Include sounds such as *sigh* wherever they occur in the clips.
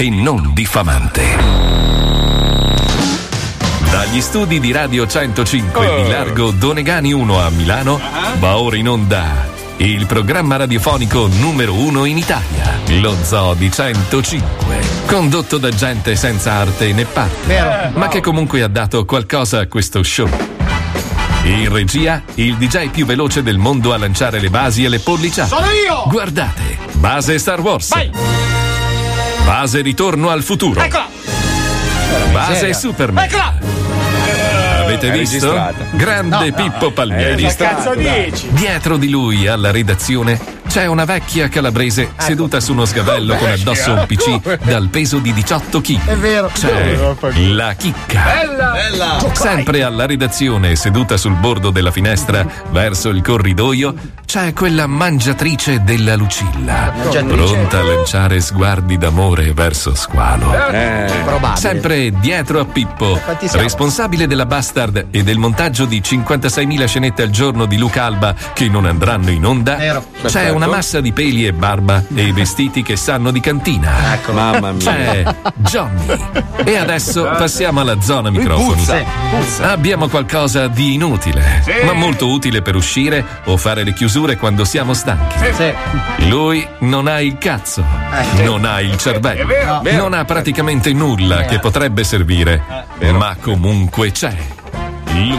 e non diffamante. Dagli studi di Radio 105 di Largo Donegani 1 a Milano va ora in onda il programma radiofonico numero uno in Italia, lo Zoo di 105, condotto da gente senza arte né parte, ma che comunque ha dato qualcosa a questo show. In regia, il DJ più veloce del mondo a lanciare le basi e le polliciate. Sono io! Guardate, base Star Wars. Vai! Base ritorno al futuro. Eccola! Base miseria. Superman. Eccola! Avete È visto? registrata. Grande No, Pippo no. Palmieri. Eh, che cazzo dici? Dietro di lui, alla redazione, c'è una vecchia calabrese Ecco. seduta su uno sgabello con addosso un PC dal peso di 18 kg. È vero. C'è la chicca. Bella! Bella! Sempre alla redazione, seduta sul bordo della finestra verso il corridoio, c'è quella mangiatrice della Lucilla, Mangiatrice. pronta a lanciare sguardi d'amore verso squalo. Eh, probabile. Sempre dietro a Pippo, siamo? responsabile della Bastard e del montaggio di 56.000 scenette al giorno di Luca Alba che non andranno in onda, c'è Perfetto. Una massa di peli e barba e i vestiti che sanno di cantina. Ecco. Mamma mia. C'è Johnny. E adesso passiamo alla zona microfoni. puzza, puzza. Abbiamo qualcosa di inutile, Sì. ma molto utile per uscire o fare le chiusure quando siamo stanchi. Lui non ha il cazzo, sì. non ha il cervello, È vero, vero. non ha praticamente nulla che potrebbe servire, ma comunque c'è. Lui.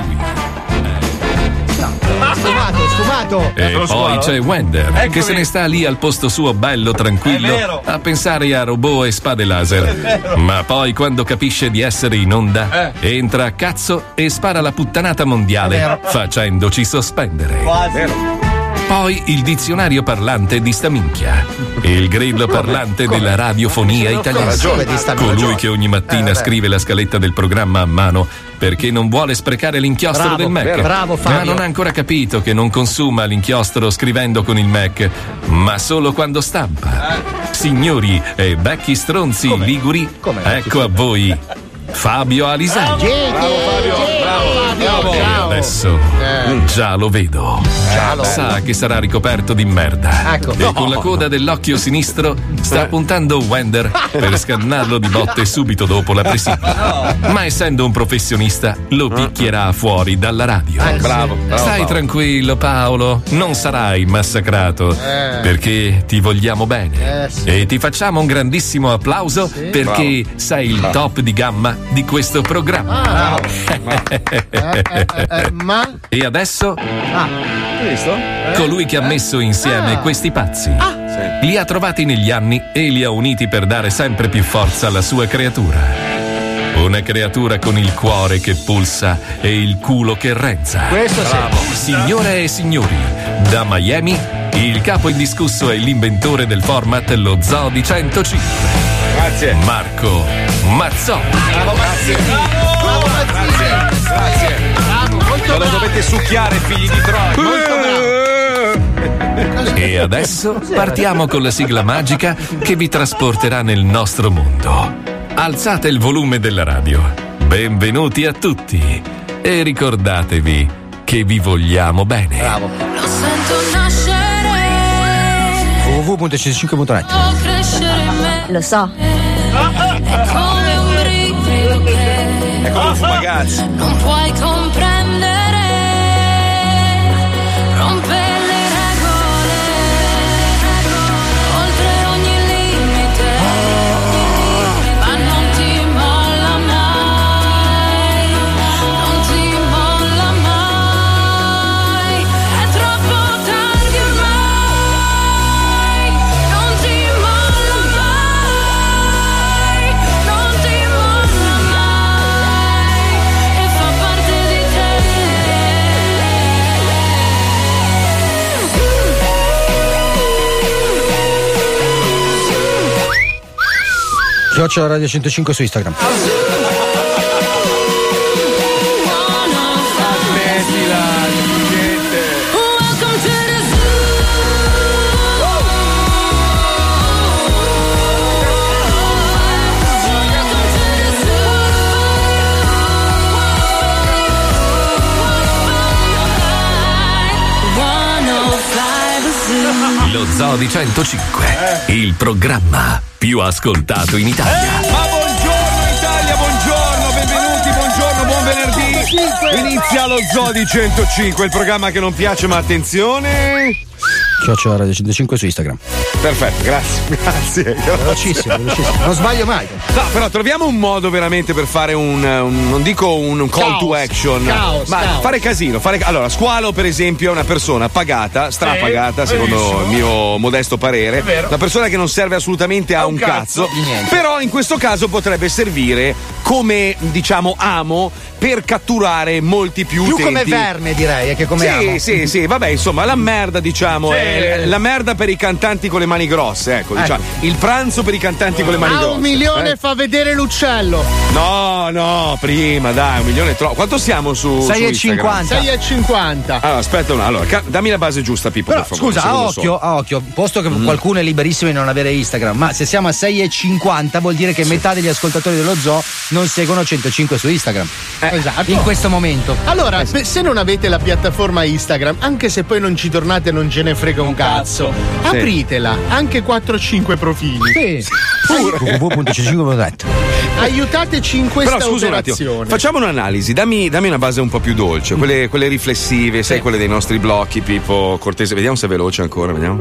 Sfumato, sfumato. E poi c'è Wender, che se ne sta lì al posto suo bello tranquillo a pensare a robot e spade laser. Ma poi quando capisce di essere in onda, entra a cazzo e spara la puttanata mondiale, facendoci sospendere. Quasi. Poi il dizionario parlante di sta minchia, il grillo parlante della radiofonia italiana, Come? Colui che ogni mattina Eh, scrive la scaletta del programma a mano perché non vuole sprecare l'inchiostro Bravo, del Mac. vero. Bravo, Ma Fabio. non ha ancora capito che non consuma l'inchiostro scrivendo con il Mac, ma solo quando stampa. Signori e vecchi stronzi liguri, ecco a voi Fabio Alisei. Bravo Fabio, bravo, E adesso già lo vedo. Già Sa che sarà ricoperto di merda. Ecco. E con la coda dell'occhio sinistro sta puntando Wender per scannarlo di botte subito dopo la presina. Ma essendo un professionista, lo picchierà fuori dalla radio. Ecco. Bravo, bravo, Stai tranquillo, Paolo. Non sarai massacrato. Eh. Perché ti vogliamo bene. Eh, sì. E ti facciamo un grandissimo applauso perché sei il top di gamma di questo programma. *laughs* Eh, *laughs* ma. E adesso Ah, visto? colui che ha messo insieme Ah. questi pazzi. Li ha trovati negli anni e li ha uniti per dare sempre più forza alla sua creatura. Una creatura con il cuore che pulsa e il culo che renza. Questo sì. Bravo. Signore e signori, da Miami, il capo indiscusso e l'inventore del format Lo Zoo di 105. Grazie. Marco Mazzoli. Bravo Mazzini. Molto Lo dovete succhiare, figli di Troia. Molto bravo. E adesso partiamo con la sigla magica che vi trasporterà nel nostro mondo. Alzate il volume della radio. Benvenuti a tutti. E ricordatevi che vi vogliamo bene. Bravo. Lo sento nascere, www.105.net o crescere in me. Lo so, È come un brivido che È come un fumagazzi. non puoi comprendere. Chiocciola Radio 105 su Instagram. Lo Zoo di 105, il programma più ascoltato in Italia. Ma buongiorno Italia, buongiorno, benvenuti, buongiorno, buon venerdì. Inizia lo Zoo di 105, il programma che non piace, ma attenzione. Chiocciola Radio 105 su Instagram. Perfetto, grazie, *laughs* grazie. Velocissimo, velocissimo. Non sbaglio mai. No, però troviamo un modo veramente per fare un, un- non dico un call to action, caos, ma caos. fare casino. Fare, allora, Squalo, per esempio, è una persona pagata, strapagata, secondo il mio modesto parere. Una persona che non serve assolutamente a un cazzo, Di niente. però in questo caso potrebbe servire come, diciamo, amo per catturare molti più, Più utenti. come verme direi, che come sì, amo. sì, sì, vabbè, insomma, la merda, diciamo, è la merda per i cantanti con le mani grosse, ecco, diciamo. Il pranzo per i cantanti con le mani A grosse. un milione eh. fa vedere l'uccello. No, no, prima, dai, un milione troppo. Quanto siamo su, su 6,50. Instagram? 6,50. Allora, aspetta un Allora, dammi la base giusta, Pippo, Però per favore. scusa, a occhio, a occhio, posto che qualcuno è liberissimo di non avere Instagram, ma se siamo a 6,50 vuol dire che metà degli ascoltatori dello zoo non seguono 105 su Instagram. Esatto. In questo momento. Allora, se- se non avete la piattaforma Instagram, anche se poi non ci tornate e non ce ne frega un cazzo, apritela, anche 4-5 profili. Sì. www.105.net Aiutateci in questa Però scusa un operazione. facciamo un'analisi, dammi, dammi una base un po' più dolce, quelle, quelle riflessive, sai, quelle dei nostri blocchi, Pippo, cortese, vediamo se è veloce ancora, vediamo.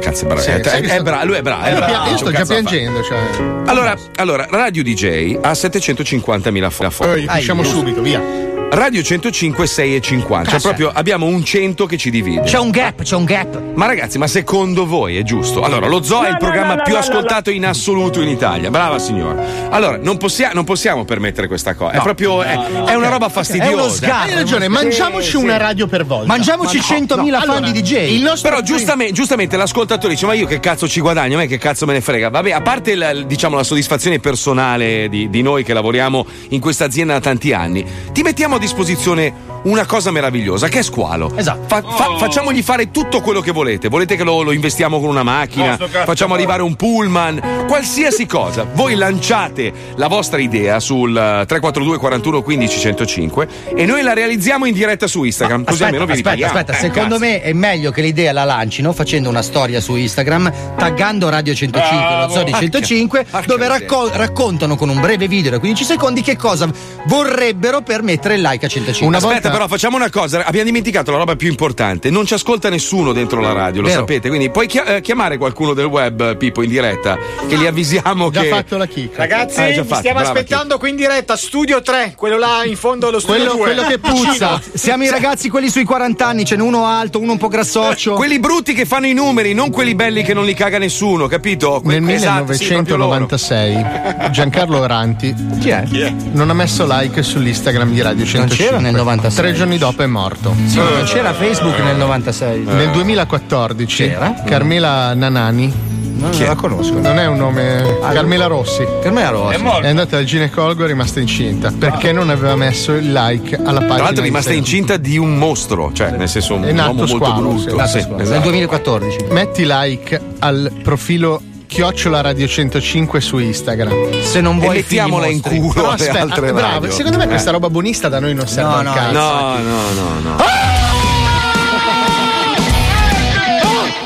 Cazzo, è bravo. Sì, è, sì, è- è bravo, lui è bravo. è Io bravo, io un sto già cazzo piangendo, cioè. Allora, allora, Radio DJ ha 750.000 fo- Eh, diciamo subito, via. Radio 105 6,50. Cioè, proprio abbiamo un 100 che ci divide. C'è un gap, c'è un gap. Ma ragazzi, ma secondo voi è giusto? Allora, lo zoo è il programma più ascoltato in assoluto in Italia. Brava signora. Allora, non, possia- non possiamo permettere questa cosa. è proprio. è, è una roba fastidiosa. È uno sgarro. Hai ragione, mangiamoci una radio per volta. Mangiamoci 100.000 fan Allora, di DJ. Il nostro Però giustamente, giustamente l'ascoltatore dice: Ma io che cazzo ci guadagno? A me che cazzo me ne frega? Vabbè, a parte la, diciamo, la soddisfazione personale di, di noi che lavoriamo in questa azienda da tanti anni, ti mettiamo a disposizione una cosa meravigliosa che è squalo. Esatto. Fa- fa- facciamogli fare tutto quello che volete. Volete che lo, lo investiamo con una macchina? Facciamo arrivare un pullman, qualsiasi cosa. Voi lanciate la vostra idea sul eh, 342 41 15 105 e noi la realizziamo in diretta su Instagram. Così Aspetta, almeno vi aspetta, aspetta, Eh, secondo cazzo. me è meglio che l'idea la lancino facendo una storia su Instagram, taggando Radio 105, lo zoo di 105, Porca dove racco- raccontano con un breve video da 15 secondi che cosa vorrebbero per mettere il like a 105. Una Aspetta, volta- però facciamo una cosa. Abbiamo dimenticato la roba più importante. Non ci ascolta nessuno dentro la radio, lo Vero. sapete. Quindi puoi eh, chiamare qualcuno del web, Pippo, in diretta, che li avvisiamo Già che. fatto la chicca. Ragazzi, Ah, fatto, stiamo aspettando qui in diretta, studio 3, quello là in fondo allo studio Quello, 2. quello che puzza. Siamo i ragazzi quelli sui 40 anni, ce n'è uno alto, uno un po' grassoccio. Quelli brutti che fanno i numeri, non quelli belli che non li caga nessuno, capito? Que- Nel esatto, sì, proprio loro. 1996 Giancarlo Oranti Chi è? non ha messo like sull'Instagram di Radio 105. C'era nel 96. Tre giorni dopo è morto. Sì, ma non c'era Facebook nel 96. Nel 2014 C'era? Carmela Nanani, Non la conosco. non è un nome. Carmela Rossi. Me era rosa. È andata dal ginecologo e è rimasta incinta perché non aveva messo il like alla pagina. Tra l'altro è rimasta incinta di un mostro, cioè nel senso un È nato uomo molto squalo, brutto. sì. Nato Sì, squadra, Nel esatto. 2014. Metti like al profilo Chiocciola Radio 105 su Instagram. Se non vuoi mettiamola in culo alle aspetta, altre ah, bravo, radio. secondo me questa roba buonista da noi non serve No, al no, cazzo. No, no, no, no.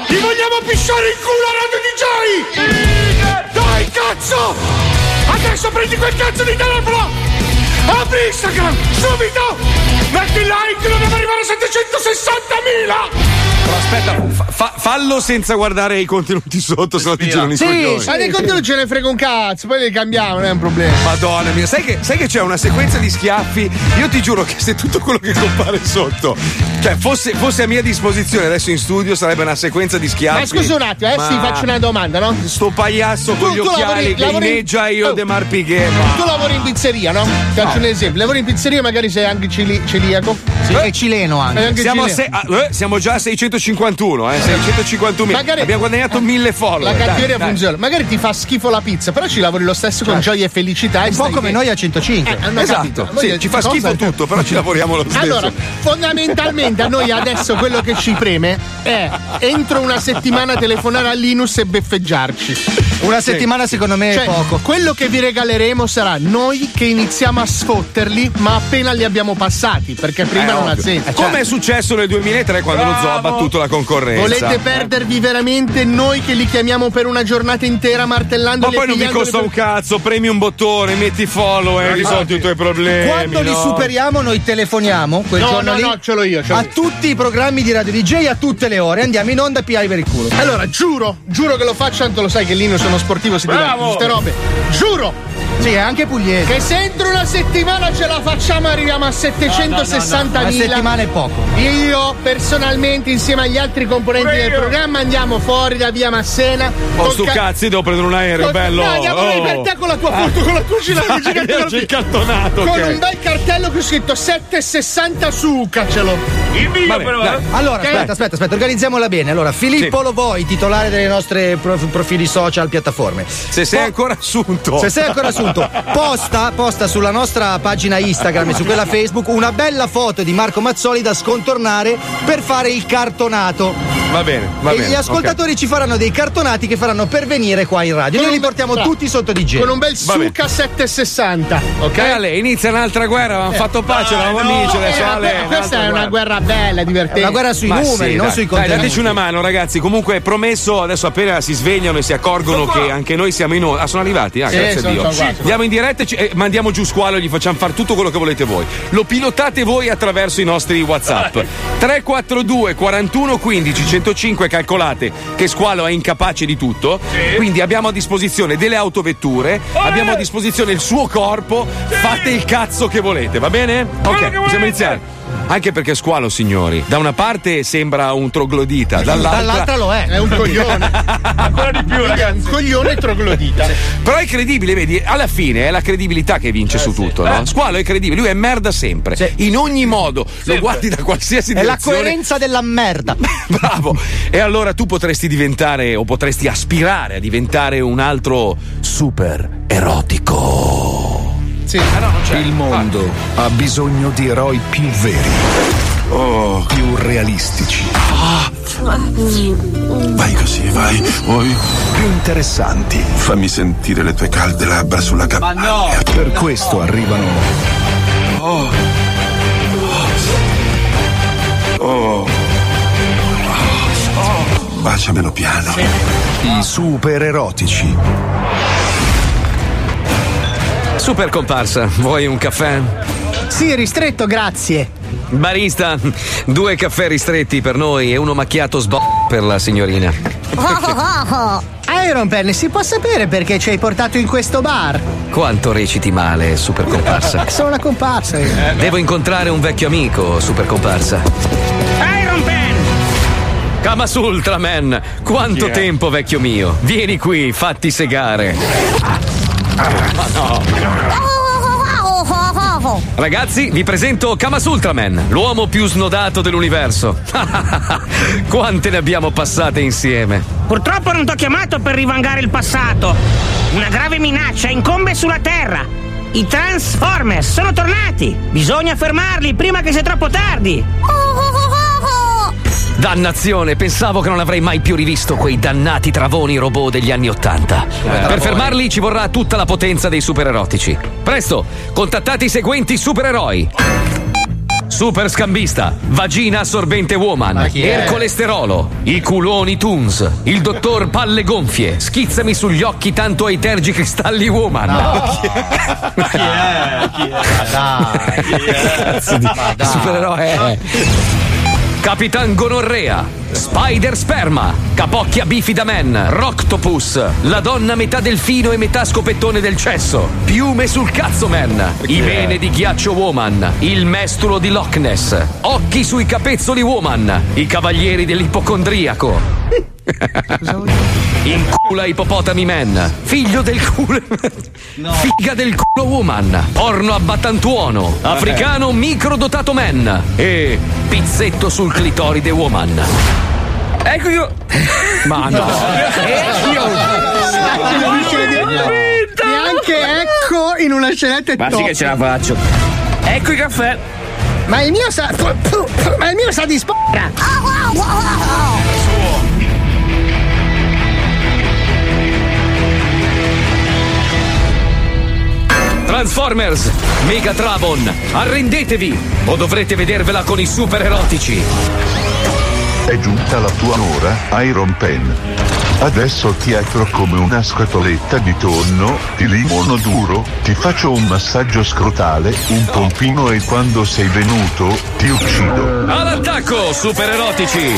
Ti vogliamo pisciare in culo a Radio DJ! Dai, cazzo! Adesso prendi quel cazzo di telefono! Apri Instagram, subito! Metti il like, dobbiamo arrivare a 760.000! Però aspetta, fa- fa- fallo senza guardare i contenuti sotto, se no ti girano i Sì, coglioni. Ma dei contenuti ce ne frega un cazzo, poi li cambiamo, non è un problema. Madonna mia, sai che, sai che c'è una sequenza di schiaffi? Io ti giuro che se tutto quello che compare sotto, cioè fosse, fosse a mia disposizione adesso in studio, sarebbe una sequenza di schiaffi. Ma scusa un attimo, Ma sì, faccio una domanda, no? Sto pagliasso con Tu- gli tu occhiali lavori- che lavori- inneggia io Oh. De Marpighe. Tu lavori in pizzeria, no? Ti Faccio un esempio. Lavori in pizzeria, magari sei anche celi- celiaco. Sì, è cileno. fanno anche. Siamo, a se- eh, siamo già a 651, eh, 651 Magari- Abbiamo guadagnato mille follower. La cattiveria funziona. Magari ti fa schifo la pizza, però ci lavori lo stesso con gioia e felicità. e Un po' stai come bene. noi a 105. Eh, Esatto, sì, ci fa cosa? schifo tutto, però ci lavoriamo lo stesso. Allora, fondamentalmente a noi adesso quello che ci preme è entro una settimana telefonare a Linus e beffeggiarci. Una settimana secondo me è Cioè, poco. quello che vi regaleremo sarà noi che iniziamo a sfotterli, ma appena li abbiamo passati, perché prima Eh, non ha senso. Come è successo nel 2003 quando lo zoo ha battuto la concorrenza? Volete perdervi veramente noi che li chiamiamo per una giornata intera martellando Ma poi non mi costa un cazzo, premi un bottone, metti follow e risolti i tuoi problemi. Quando li no? superiamo, noi telefoniamo quel No, giorno no, lì no, ce l'ho io, ce l'ho a io. tutti i programmi di Radio DJ a tutte le ore. Andiamo in onda a piare per il culo. Allora, giuro, giuro che lo faccio, tanto lo sai che Linus è uno sportivo, si diverte Bravo! queste robe. Giuro Sì, è anche pugliese. che se entro una settimana ce la facciamo arriviamo a 760.000. Una settimana è poco. Io personalmente, insieme agli altri componenti del programma, andiamo fuori da via Massena. Oh, stu ca- cazzi, devo prendere un aereo, col- bello. No, andiamo oh. per te con la tua foto, con la tua *laughs* gigante C'è il cartonato, Con ok. un bel cartello che ho scritto 760 su, caccialo. Il mio Vabbè, però, dai. eh. Allora, Che- aspetta, aspetta, aspetta, organizziamola bene. Allora, Filippo Lovoi, titolare delle nostre prof- profili social, piattaforme. Se sei Po- ancora assunto. Se sei ancora assunto, *laughs* posta, posta sulla nostra pagina Instagram e su quella *laughs* Facebook una bella foto di Marco Mazzoli da scontornare per fare il cartonato. Va bene, va e bene. gli ascoltatori ci faranno dei cartonati che faranno pervenire qua in radio. Con Noi li portiamo bravo. tutti sotto DJ. Con un bel Vabbè. suca 760, ok? Ok, Ale, inizia un'altra guerra, avevamo fatto pace, eravamo no, amici, adesso Eh, Ale. questa è una guerra bella, È divertente. una guerra sui Ma numeri, sì, non dai. sui Dai, contenuti. dateci una mano, ragazzi. Comunque, promesso, adesso appena si svegliano e si accorgono che anche noi siamo in onda. Ah, sono arrivati? Ah, Sì, grazie a Dio. Andiamo in diretta e, ci- e mandiamo giù squalo e gli facciamo fare tutto quello che volete voi. Lo pilotate voi attraverso i nostri WhatsApp. 342 41 15 105, calcolate che squalo è incapace di tutto. Quindi abbiamo a disposizione delle autovetture, abbiamo a disposizione il suo corpo. Fate il cazzo che volete, va bene? Ok, possiamo iniziare. Anche perché squalo, signori, da una parte sembra un troglodita, dall'altra, Dall'altra lo è. È un coglione. *laughs* Ancora di più, È ragazzi. un coglione troglodita. Però è credibile, vedi, alla fine è la credibilità che vince su tutto, no? Squalo è credibile, lui è merda sempre. Sì. In ogni modo, lo guardi da qualsiasi È la direzione. coerenza della merda. *laughs* Bravo. E allora tu potresti diventare o potresti aspirare a diventare un altro super erotico. Sì. Il mondo ha bisogno di eroi più veri, più realistici, Vai così, vai. Vuoi? più interessanti. Fammi sentire le tue calde labbra sulla campagna. Per questo arrivano Baciamelo piano. i super erotici. Super comparsa, vuoi un caffè? Sì, ristretto, grazie. Barista, due caffè ristretti per noi e uno macchiato sbo per la signorina. *laughs* Iron Pen, si può sapere perché ci hai portato in questo bar? Quanto reciti male, super comparsa. *laughs* Sono una comparsa. Devo incontrare un vecchio amico, super comparsa. Iron Pen! Kamas Ultraman, quanto tempo, vecchio mio? Vieni qui, fatti segare. Ragazzi, vi presento Kamas Ultraman, l'uomo più snodato dell'universo. *laughs* Quante ne abbiamo passate insieme? Purtroppo non t'ho chiamato per rivangare il passato. Una grave minaccia incombe sulla Terra. I Transformers sono tornati. Bisogna fermarli prima che sia troppo tardi. Dannazione, pensavo che non avrei mai più rivisto quei dannati travoni robot degli anni Ottanta. Per fermarli ci vorrà tutta la potenza dei supererotici. Presto, contattate i seguenti supereroi. Super scambista, vagina assorbente woman, chi è? ercolesterolo, i culoni Toons, il dottor palle gonfie, schizzami sugli occhi tanto ai tergi cristalli woman. Cazzo di supereroe. Capitan Gonorrea, Spider Sperma, Capocchia Bifida Man, Roctopus, la donna metà delfino e metà scopettone del cesso, Piume sul cazzo man, Imene di ghiaccio woman, il mestulo di Loch Ness, Occhi sui capezzoli woman, i cavalieri dell'ipocondriaco. Incula ippopotami man. Figlio del culo. Figa del culo woman. Porno abbattantuono. Africano microdotato man. E pizzetto sul clitoride woman. Ecco io. Ma no. *laughs* Neanche ecco in una scenetta è Ma sì top. che ce la faccio. Ecco il caffè. Ma il mio sa. Ma il mio sa di spora! Transformers, Megatravon, arrendetevi o dovrete vedervela con i super erotici. È giunta la tua ora, Iron Pen. Adesso ti apro come una scatoletta di tonno, di limono duro, ti faccio un massaggio scrotale, un pompino e quando sei venuto, ti uccido. All'attacco, super erotici!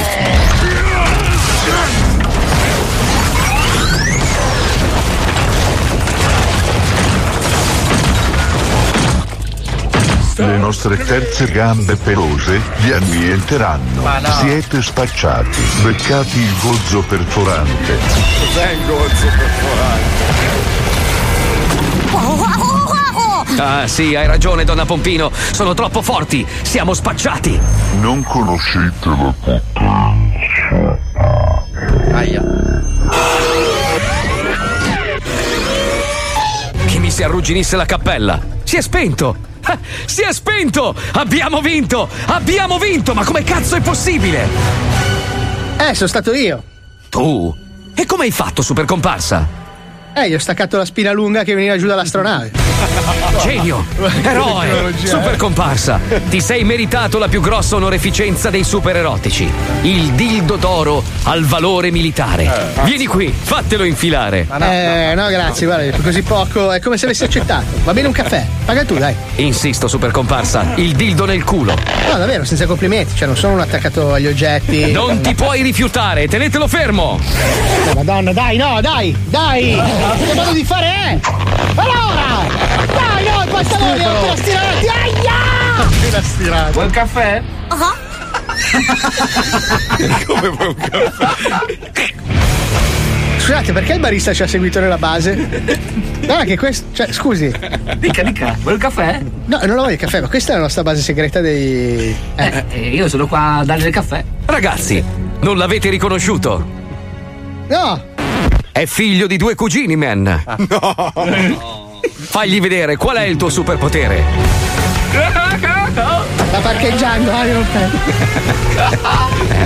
Le nostre terze gambe pelose vi annienteranno. No. Siete spacciati. Beccati il gozzo perforante. Cos'è il gozzo Ah sì, hai ragione, donna Pompino. Sono troppo forti. Siamo spacciati. Non conoscete la potenza. Aia. Che mi si arrugginisse la cappella. Si è spento. *laughs* Si è spento! Abbiamo vinto! Abbiamo vinto! Ma come cazzo è possibile? Eh, sono stato io. Tu? E come hai fatto, super comparsa? Eh, gli ho staccato la spina lunga che veniva giù dall'astronave. *laughs* Genio! Eroe! Super eh. comparsa! Ti sei meritato la più grossa onoreficenza dei super erotici. Il dildo d'oro al valore militare. Vieni qui, fatelo infilare. eh, no, grazie, guarda, così poco è come se avessi accettato. Va bene un caffè? Paga tu, dai. Insisto, super comparsa, il dildo nel culo. No, davvero, senza complimenti, cioè non sono un attaccato agli oggetti. Non ti puoi rifiutare, tenetelo fermo! Madonna, dai, no, dai, dai! Che modo di fare è? Allora! Dai, no, i pantaloni, ho appena stirati! Aia! Appena stirati. Vuoi un caffè? *laughs* Come vuoi un caffè? Scusate, perché il barista ci ha seguito nella base? Guarda che questo. Cioè, scusi. Dica, dica. Vuoi un caffè? No, non lo voglio il caffè, ma questa è la nostra base segreta dei. Eh. Eh, io sono qua a darle il caffè. Ragazzi, non l'avete riconosciuto? No! È figlio di due cugini, man. No! Fagli vedere qual è il tuo superpotere. Sta parcheggiando, ah,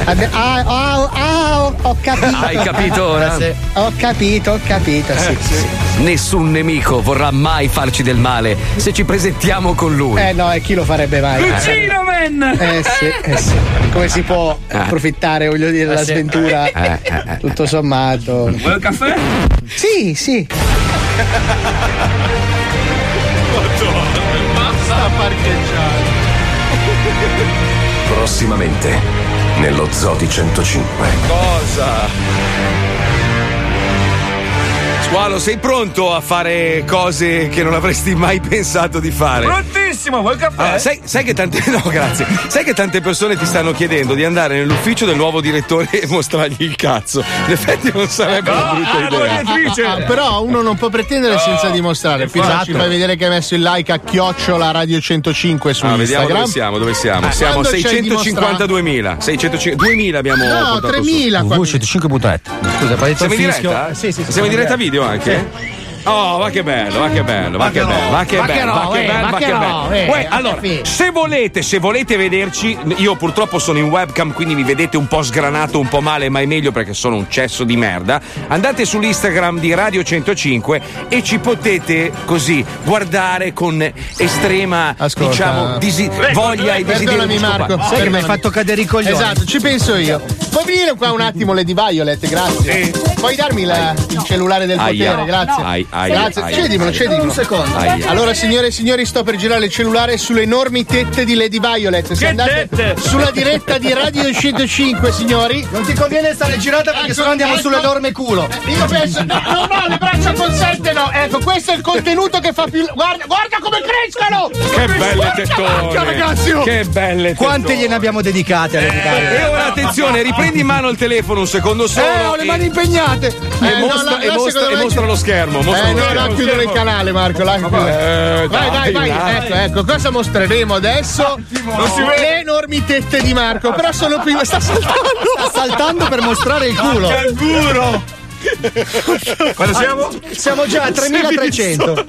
Adde- *laughs* ah, ah, ah, ho capito. Hai capito ora? Sì. Ho capito, ho capito, sì, sì. Nessun nemico vorrà mai farci del male se ci presentiamo con lui. Eh no, e chi lo farebbe mai? Cucino, man! Eh sì, eh sì. Come si può approfittare, voglio dire, della Eh sì. sventura? Eh, eh, eh. Tutto sommato. Vuoi un caffè? Sì, sì. Basta parcheggiare. Prossimamente, nello Zodi 105. Cosa? Squalo, sei pronto a fare cose che non avresti mai *laughs* pensato di fare? Prontissimo, vuoi il caffè? Allora, sai, sai che tante. *laughs* No, grazie. Sai che tante persone ti stanno chiedendo di andare nell'ufficio del nuovo direttore e mostrargli il cazzo. In effetti non sarebbe una brutta idea. Ah, però uno non può pretendere senza dimostrare. Esatto. fai vedere che hai messo il like a chiocciola radio 105 su Ah, vediamo Instagram. dove siamo, dove siamo. Eh, siamo c'hai 652.000. 605 2000 abbiamo No, portato su. 3000 qua. www.105.net. Scusa, poi detto Siamo in diretta? Sì, sì, sì, Siamo in diretta video anche? Oh, ma che bello, ma che bello, ma che bello, ma che bello, ma che eh, bello, ma che bello. eh, allora, se volete, se volete vederci, io purtroppo sono in webcam, quindi mi vedete un po' sgranato, un po' male, ma è meglio perché sono un cesso di merda. Andate sull'Instagram di Radio 105 e ci potete così guardare con estrema, Ascolta. diciamo, disi- voglia e desiderio Perdonami Marco. Sai che mi hai fatto cadere i coglioni. Esatto, ci penso io. Puoi venire qua un attimo Lady Violet, grazie. puoi darmi la- il cellulare del potere? Grazie. No. Ai, ai, Grazie. ai, Cedimelo, ai. cedimelo. Un secondo. Aia. Allora, signore e signori, sto per girare il cellulare sulle enormi tette di Lady Violet. Se Che andate tette? sulla diretta di Radio 105, signori. Non ti conviene stare girata perché sennò andiamo sull'enorme culo. Io penso, no, no, no, le braccia consentono. Ecco, questo è il contenuto che fa più. Guarda, guarda come crescono! Che belle tettone! ragazzi! oh. Che belle Quante tettone. gliene abbiamo dedicate alle E ora attenzione, riprendi in mano il telefono un secondo solo. Eh, ho le e- mani impegnate. E, Eh, no, mostra, là- e là mostra- e mostra lo schermo. Mostra eh, no, no, chiudere il canale, Marco. Vai, eh, vai, vai. Ecco, ecco, cosa mostreremo adesso? Le enormi tette di Marco. Ah, però sono prima sta saltando. Sta saltando per mostrare il culo. Che canguro! Quando ah, siamo? Siamo già a 3300.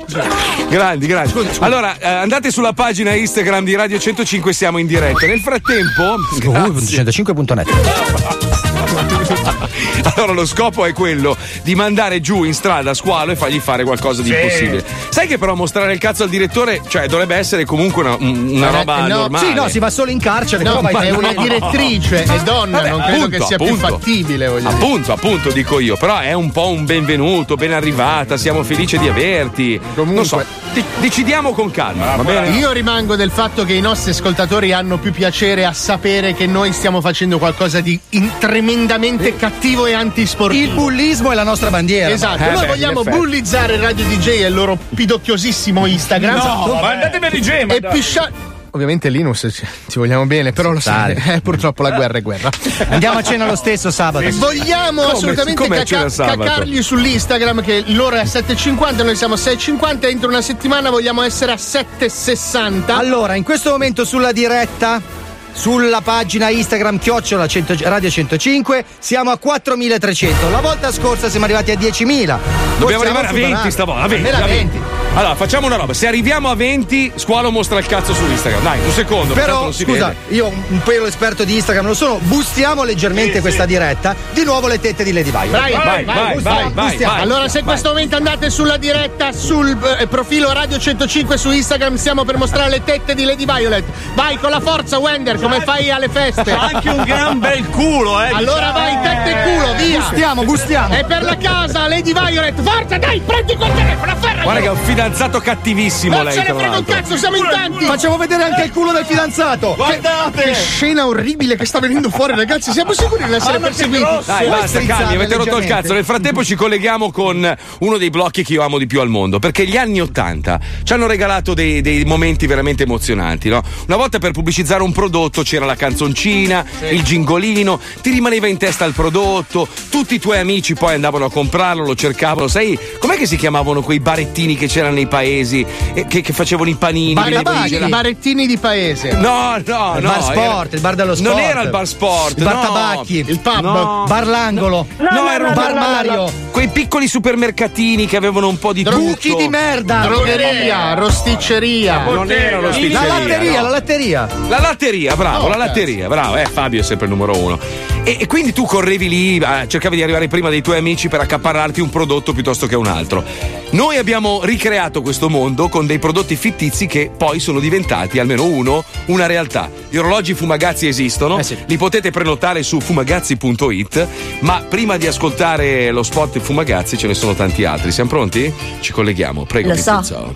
grandi, grandi. Allora, eh, andate sulla pagina Instagram di Radio 105, siamo in diretta. Nel frattempo, www.105.net. Ah, *laughs* Allora lo scopo è quello di mandare giù in strada Squalo e fargli fare qualcosa di Sì. impossibile. Sai che però mostrare il cazzo al direttore, cioè dovrebbe essere comunque una, una Eh, roba no, normale. Sì, no, si va solo in carcere. No, però vai è una direttrice, è donna, Vabbè, non credo appunto, che sia più appunto. fattibile. Voglio dire. Appunto, appunto, dico io, però è un po' un benvenuto, ben arrivata, siamo felici di averti. Non so, de- decidiamo con calma, va bene? Io rimango del fatto che i nostri ascoltatori hanno più piacere a sapere che noi stiamo facendo qualcosa di in- tremendamente cattivo e antisportivo. Il bullismo è la nostra bandiera. Esatto, Eh noi beh, vogliamo bullizzare il Radio DJ e il loro pidocchiosissimo Instagram. No, ma andatemi a DJ, ma e pisciare. Ovviamente Linus ci, vogliamo bene, però lo sai, eh, purtroppo la guerra è guerra. Andiamo a cena lo stesso sabato. Vogliamo Come- assolutamente come caca- cacargli sull'Instagram che l'ora è 7.50, noi siamo a 6.50, entro una settimana vogliamo essere a 7.60. Allora, in questo momento sulla diretta. Sulla pagina Instagram chiocciola 100 Radio 105 siamo a 4300. La volta scorsa siamo arrivati a 10.000. Dobbiamo arrivare a 20 superare. stavolta. A 20, Almeno a a 20. Allora, facciamo una roba. Se arriviamo a 20, Squalo mostra il cazzo su Instagram. Dai, un secondo. Però scusa, vede. io un pelo esperto di Instagram lo sono. Bustiamo leggermente questa diretta. Di nuovo le tette di Lady Violet. Vai, vai, vai, bustiamo, vai, vai, bustiamo. vai. Allora, se in questo momento andate sulla diretta sul eh, profilo Radio 105 su Instagram, stiamo per mostrare le tette di Lady Violet. Vai con la forza, Wender, come fai alle feste. Anche un gran bel culo, eh. Allora vai, tette e culo, via. Bustiamo, bustiamo. E per la casa, Lady Violet, forza, dai, prendi quel telefono, afferra. Guarda che è un fidanzato cattivissimo Non lei, se ne tra frega un cazzo, siamo in tanti. Facciamo vedere anche il culo del fidanzato. Che scena orribile che sta venendo fuori, ragazzi. Siamo sicuri di essere perseguiti? Dai, basta, calmi, avete rotto il cazzo. Nel frattempo ci colleghiamo con uno dei blocchi che io amo di più al mondo, perché gli anni Ottanta ci hanno regalato dei, dei momenti veramente emozionanti, no? Una volta per pubblicizzare un prodotto c'era la canzoncina, il gingolino, ti rimaneva in testa il prodotto, tutti i tuoi amici poi andavano a comprarlo, lo cercavano, sai, com'è che si chiamavano quei barettini che c'erano nei paesi, eh, che, che facevano i panini? Vendevano i i barettini di paese. No, no, Il no. bar sport, il bar dello sport. Non era il bar sport, Il bar no. tabacchi. Il pub. No. Bar l'angolo. No, era un bar Mario. Quei piccoli supermercatini che avevano un po' di Buchi tutto. di merda. Drogheria, rosticceria. Non era lo La latteria, no. la latteria. La latteria, bravo, Oh, la latteria, bravo. Eh, Fabio è sempre il numero uno. E, e quindi tu correvi lì, eh, cercavi di arrivare prima dei tuoi amici per accaparrarti un prodotto piuttosto che un altro. Noi abbiamo ricreato questo mondo con dei prodotti fittizi che poi sono diventati, almeno uno, una realtà. Gli orologi Fumagazzi esistono, Eh sì. li potete prenotare su fumagazzi.it, ma prima di ascoltare lo spot Fumagazzi ce ne sono tanti altri. Siamo pronti? Ci colleghiamo, prego. Lo so.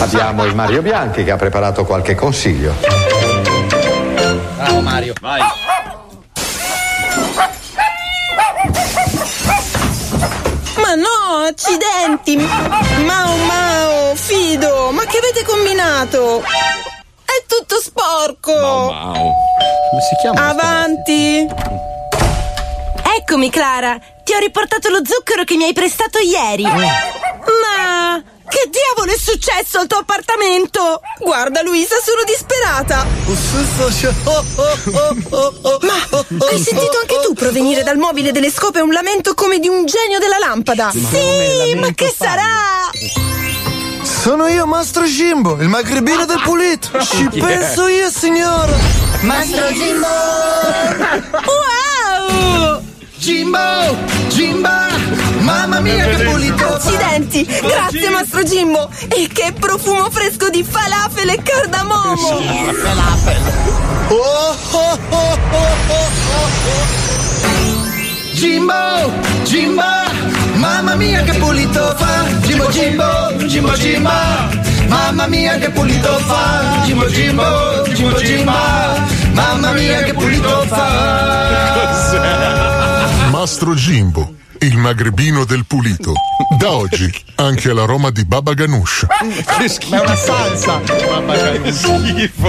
Abbiamo il Mario Bianchi che ha preparato qualche consiglio. Bravo Mario. Vai. Ma no, accidenti! Mao Mao, Fido, ma che avete combinato? È tutto sporco! Wow. Come si chiama? Avanti! Eccomi, Clara. Ti ho riportato lo zucchero che mi hai prestato ieri. Ma che diavolo è successo al tuo appartamento? Guarda, Luisa, sono disperata! Ma hai sentito anche tu provenire dal mobile delle scope un lamento come di un genio della lampada? Sì, ma che sarà? Sono io, Mastro Jimbo, il magrebino del pulito. Ci *laughs* è? penso io, signora. Mastro Jimbo! Wow! Jimbo! Jimba! Mamma mia, che pulito! Accidenti! Grazie, Mastro Jimbo! E che profumo fresco di falafel e cardamomo! Oh, oh, oh, oh, oh, oh. Jimbo, Jimbo, mamma mia che pulito fa. Jimbo, Jimbo, Jimbo, Jimbo, mamma mia che pulito fa. Jimbo, Jimbo, Jimbo, Jimbo, mamma mia che pulito fa. Mastro Jimbo, il magrebino del pulito. Da oggi anche l'aroma di Baba Ganoush. Che schifo. Ma è una salsa. Mia, che schifo.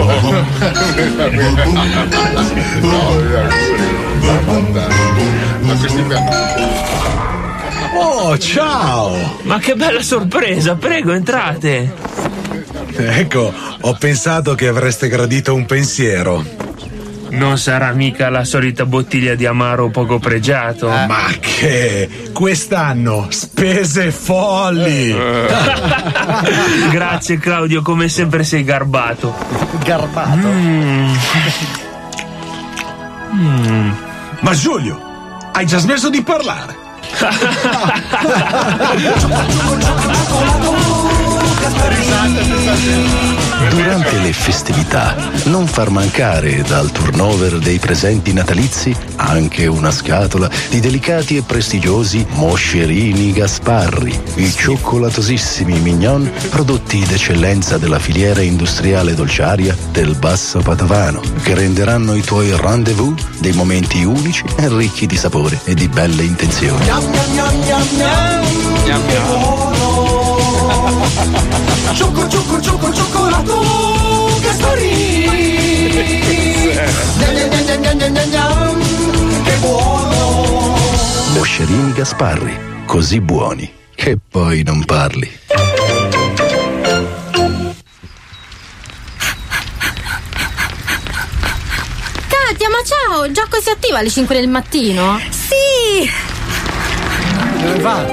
Oh, ciao! Ma che bella sorpresa, prego, entrate. Ecco, ho pensato che avreste gradito un pensiero. Non sarà mica la solita bottiglia di amaro poco pregiato. Ma che? Quest'anno spese folli! *laughs* Grazie Claudio, come sempre sei garbato. Garbato. Mm. Mm. Ma Giulio, hai già smesso di parlare? *laughs* Durante le festività non far mancare dal turnover dei presenti natalizi anche una scatola di delicati e prestigiosi moscerini Gasparri, i cioccolatosissimi mignon prodotti d'eccellenza della filiera industriale dolciaria del Basso Padovano, che renderanno i tuoi rendezvous dei momenti unici e ricchi di sapore e di belle intenzioni. Ciocco, ciocco, ciocco, cioccolato Gasparini Che buono Moscerini Gasparri, così buoni che poi non parli. Katia, ma ciao! Già così attiva alle 5 del mattino? Sì! Dove va?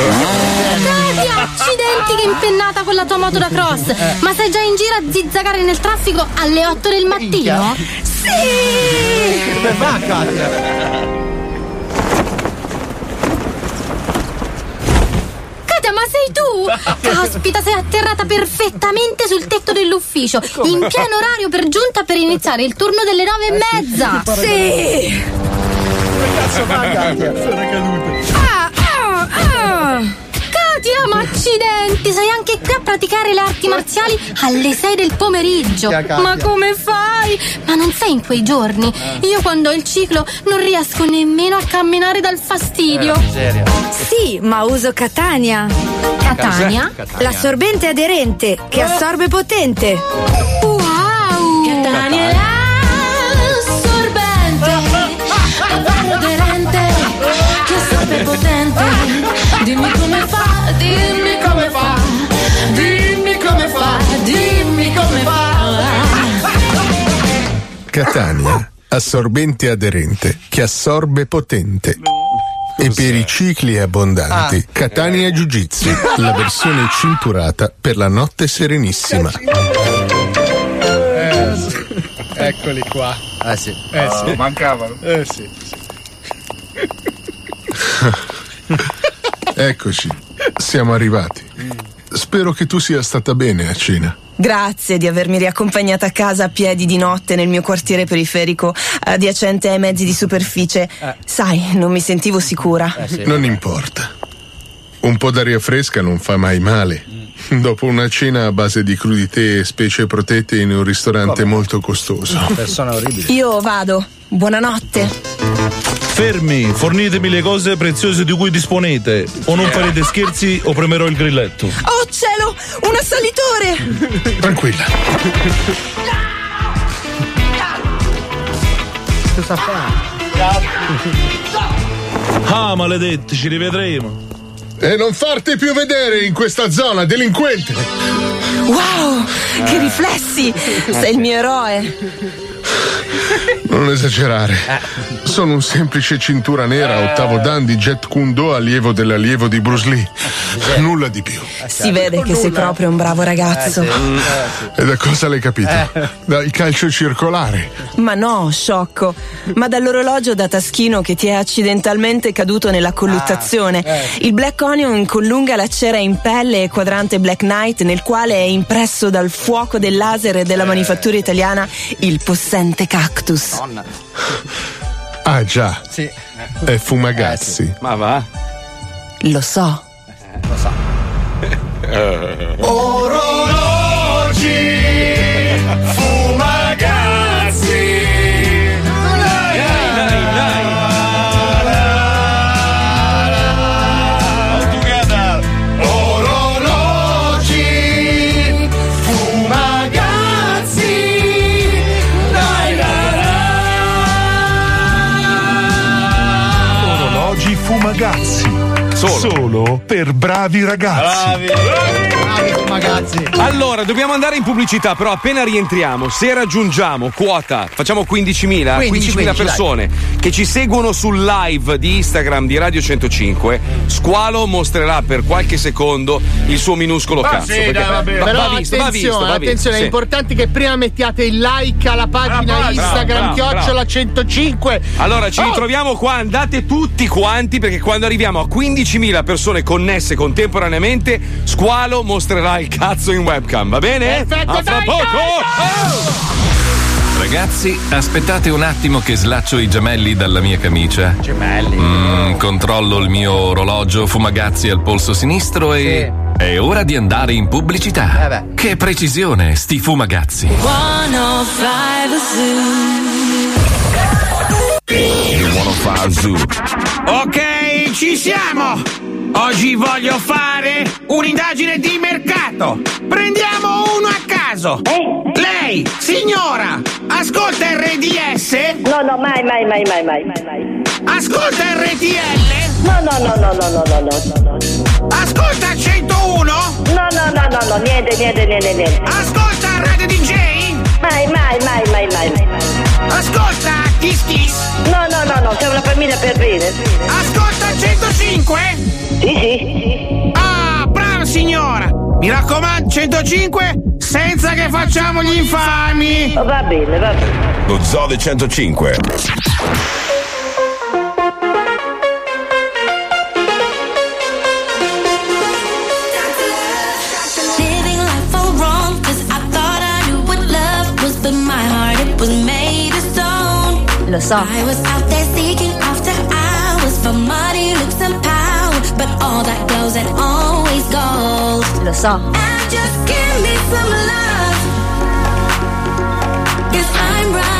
Katia, accidenti che impennata con la tua moto da cross! Ma sei già in giro a zizzagare nel traffico alle 8 del mattino? Sì! Dove va, Katia? Katia, ma sei tu? *laughs* Caspita, sei atterrata perfettamente sul tetto dell'ufficio, in pieno orario per giunta per iniziare il turno delle nove e mezza. Sì! Cazzo va, *laughs* Katia? Sono caduta. Ma accidenti, sei anche qui a praticare le arti marziali alle 6 del pomeriggio. Ma come fai? Ma non sei in quei giorni? Io quando ho il ciclo non riesco nemmeno a camminare dal fastidio. Sì, ma uso Catania. Catania? L'assorbente aderente che assorbe potente. Wow! Catania è l'assorbente, *laughs* aderente, che sape potente. Dimmi come fa, dimmi come fa, dimmi come fa, dimmi come fa. Catania, assorbente aderente, che assorbe potente. E per i cicli abbondanti, Catania Jiu Jitsu, la versione cinturata per la notte serenissima. Eccoli qua. Eh sì. Eh Ah, sì. mancavano. Eh sì. *laughs* Eccoci, siamo arrivati. Spero che tu sia stata bene a cena. Grazie di avermi riaccompagnata a casa a piedi di notte nel mio quartiere periferico, adiacente ai mezzi di superficie. Sai, non mi sentivo sicura. Non importa. Un po' d'aria fresca non fa mai male. Dopo una cena a base di crudité e specie protette in un ristorante molto costoso. Persona orribile. Io vado. Buonanotte. Fermi, fornitemi le cose preziose di cui disponete. O non farete scherzi o premerò il grilletto. Oh cielo, un assalitore! Tranquilla. Cosa fa? Ah, maledetti, ci rivedremo. E non farti più vedere in questa zona, delinquente! Wow, che riflessi! Sei il mio eroe. Non esagerare. Sono un semplice cintura nera, ottavo dan di Jet Kundo, allievo dell'allievo di Bruce Lee. Nulla di più. Si vede che sei proprio un bravo ragazzo. E da cosa l'hai capito? Dal calcio circolare. Ma no, sciocco. Ma dall'orologio da taschino che ti è accidentalmente caduto nella colluttazione. Il Black Onion collunga la cera in pelle e quadrante Black Knight nel quale è impresso dal fuoco del laser e della manifattura italiana il possente cactus. Ah già, Sì. è Fumagazzi. Ma va? Lo so. Lo so. Orologi, Solo, per bravi ragazzi. Ragazzi. Allora, dobbiamo andare in pubblicità, però appena rientriamo, se raggiungiamo quota, facciamo 15.000, 15, 15.000 persone che ci seguono sul live di Instagram di Radio 105, Squalo mostrerà per qualche secondo il suo minuscolo Ah, cazzo. sì, perché dai, va va- Però va visto, va attenzione, visto, va visto, attenzione, sì. è importante che prima mettiate il like alla pagina bravo, Instagram bravo, chiocciola bravo. 105. Allora ci Oh, ritroviamo qua, andate tutti quanti perché quando arriviamo a 15.000 persone connesse contemporaneamente, Squalo mostrerà il cazzo in webcam, va bene? Perfetto, a fra dai, poco! Ragazzi, aspettate un attimo che slaccio i gemelli dalla mia camicia. Gemelli. Mm, controllo il mio orologio fumagazzi al polso sinistro e. È ora di andare in pubblicità. Eh che precisione, sti fumagazzi. 105 Zoo. Ok, ci siamo! Oggi voglio fare un'indagine di mercato. Prendiamo uno a caso. Lei, signora, ascolta RDS? No, no, mai, mai, mai, mai, mai, mai, mai. Ascolta RTL? No, no, no, no, no, no, no, no, no. Ascolta 101? No, no, no, no, no, niente, niente, niente, niente. Ascolta Radio DJ? Mai, mai, mai, mai, mai, mai, mai. Ascolta Kiss Kiss? No, no, no, no, c'è una famiglia per bene. Ascolta 105? Sì, sì. Ah, brava signora! Mi raccomando, 105 senza che facciamo gli infami! Va bene, va bene. Lo Zoo del 105. Lo so. Uh. I was out there seeking after hours for money, looks, and power, but all that glows and always gold. Lo so. Uh. And just give me some love. Cause I'm running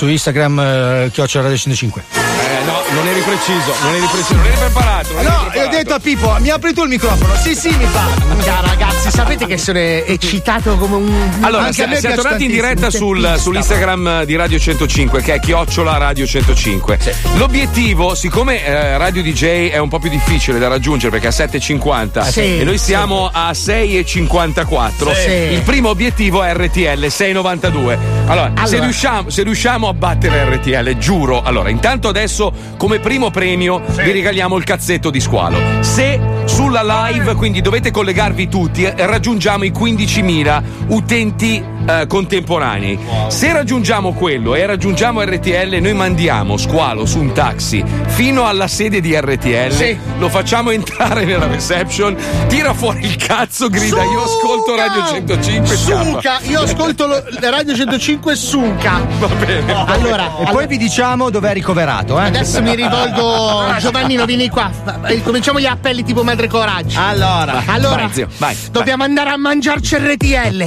su Instagram eh, chiocciola Radio 105. Eh, no, non eri preciso, non eri preciso, non eri preparato. Non eri No, io ho preparato. detto a Pippo, mi apri tu il microfono? Sì, sì, mi fa. Minchia, ragazzi, sapete che sono eccitato come un. Allora, si- siamo tornati in diretta sul, sull'Instagram di Radio 105, che è chiocciola Radio 105. L'obiettivo, siccome eh, Radio DJ è un po' più difficile da raggiungere perché è a 7,50 Sì, e noi siamo a 6,54, Sì. il primo obiettivo è RTL 6,92. Allora, Se, Allora. riusciamo, se riusciamo a battere RTL, giuro. Allora, intanto adesso, come primo premio, vi regaliamo il cazzetto di squalo. Se sulla live, quindi dovete collegarvi tutti, eh, raggiungiamo i 15.000 utenti eh, contemporanei. Se raggiungiamo quello e raggiungiamo RTL, noi mandiamo squalo su un taxi fino alla sede di RTL, lo facciamo *laughs* entrare nella reception, tira fuori il cazzo, grida io ascolto Radio 105 scappa. Suca, io ascolto lo- *laughs* Radio 105 Suca. Va bene. Allora, E poi vi diciamo dove è ricoverato, eh? Adesso mi rivolgo *laughs* Giovannino, vieni qua. Eh, Cominciamo gli appelli tipo Madre Coraggio. Allora, allora vai, zio, vai, dobbiamo andare a mangiarci RTL.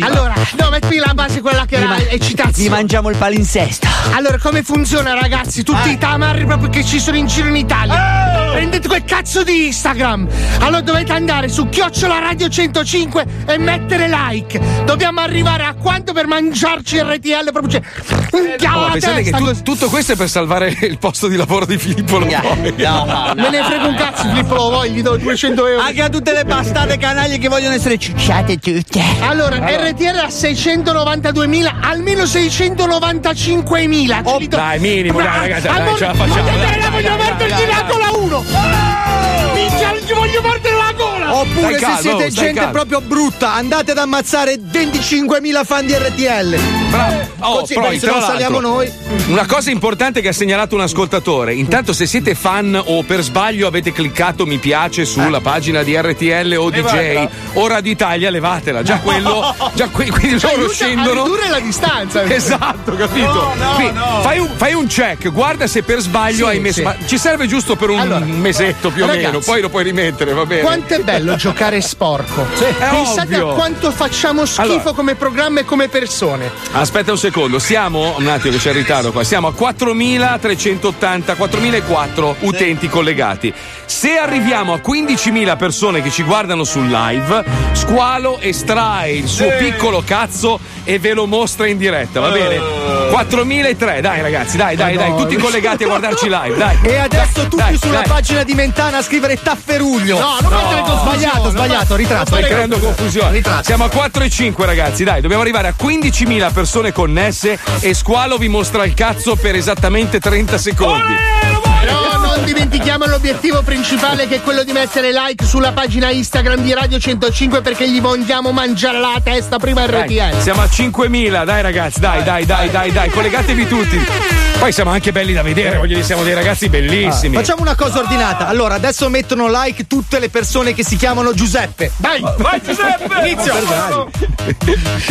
Allora, no, metti la base quella che era eccitazione. Ci mangiamo il palinsesto. Allora, come funziona, ragazzi? Tutti i tamarri proprio che ci sono in giro in Italia. Prendete quel cazzo di Instagram. Allora dovete andare su Chiocciola Radio 105 e mettere like. Dobbiamo arrivare a quanto per mangiarci RTL proprio cioè. Minchia Oh, la pensate che testa, tu- così. tutto questo è per salvare il posto di lavoro di Filippo Lombardi. *laughs* Me ne frega un cazzo, Filippo lo voglio, gli do 200 euro. Anche a tutte le bastate canaglie che vogliono essere ciucciate tutte. Allora, RTL a 692.000, almeno 695.000. Oh, dai, minimo, dai, ragazzi, dai, ce la facciamo, Ma dai, te la dai, voglio dai, metterti dai, la dai. gola 1! Minchia, gli voglio perdere la gola! Oppure calmo, se siete gente calmo. proprio brutta, andate ad ammazzare 25.000 fan di RTL. Bravo. Oh, Così, poi, se non saliamo noi. Una cosa importante che ha segnalato un ascoltatore: intanto, se siete fan o per sbaglio avete cliccato mi piace sulla pagina di RTL o DJ o Radio Italia, levatela. Già *laughs* quello, già que- quindi loro aiuta a scendono. ridurre la distanza. *laughs* Esatto, capito? No, no, Quindi, no. Fai, un, fai un check, guarda se per sbaglio Sì, hai messo. sì. ma ci serve giusto per un Allora, mesetto più o ragazzi, meno, poi lo puoi rimettere, va bene. Quanto è bello giocare sporco. Pensate ovvio. a quanto facciamo schifo Allora. come programma e come persone. Aspetta un secondo, siamo un attimo che c'è il ritardo qua. Siamo a 4.380, 4.004 utenti collegati. Se arriviamo a 15.000 persone che ci guardano sul live, Squalo estrae il suo piccolo cazzo e ve lo mostra in diretta, va bene? 4.003, dai ragazzi, dai, dai, dai, tutti collegati a guardarci live, dai. E adesso tutti Dai, sulla dai. pagina di Mentana a scrivere Tafferuglio. No, non mettere confusione, Sbagliato, sbagliato, ritratto. Stai creando confusione. Siamo a 4 e 5, ragazzi. Dai, dobbiamo arrivare a 15.000 persone connesse e Squalo vi mostra il cazzo per esattamente 30 secondi. Non dimentichiamo l'obiettivo principale che è quello di mettere like sulla pagina Instagram di Radio 105 perché gli vogliamo mangiare la testa prima Dai, RTL. siamo a 5.000, dai ragazzi, dai, dai, dai, dai, dai, collegatevi tutti. Poi siamo anche belli da vedere, voglio dire, siamo dei ragazzi bellissimi. Facciamo una cosa ordinata. Allora, adesso mettono like tutte le persone che si chiamano Giuseppe. Vai, vai Giuseppe! Inizio!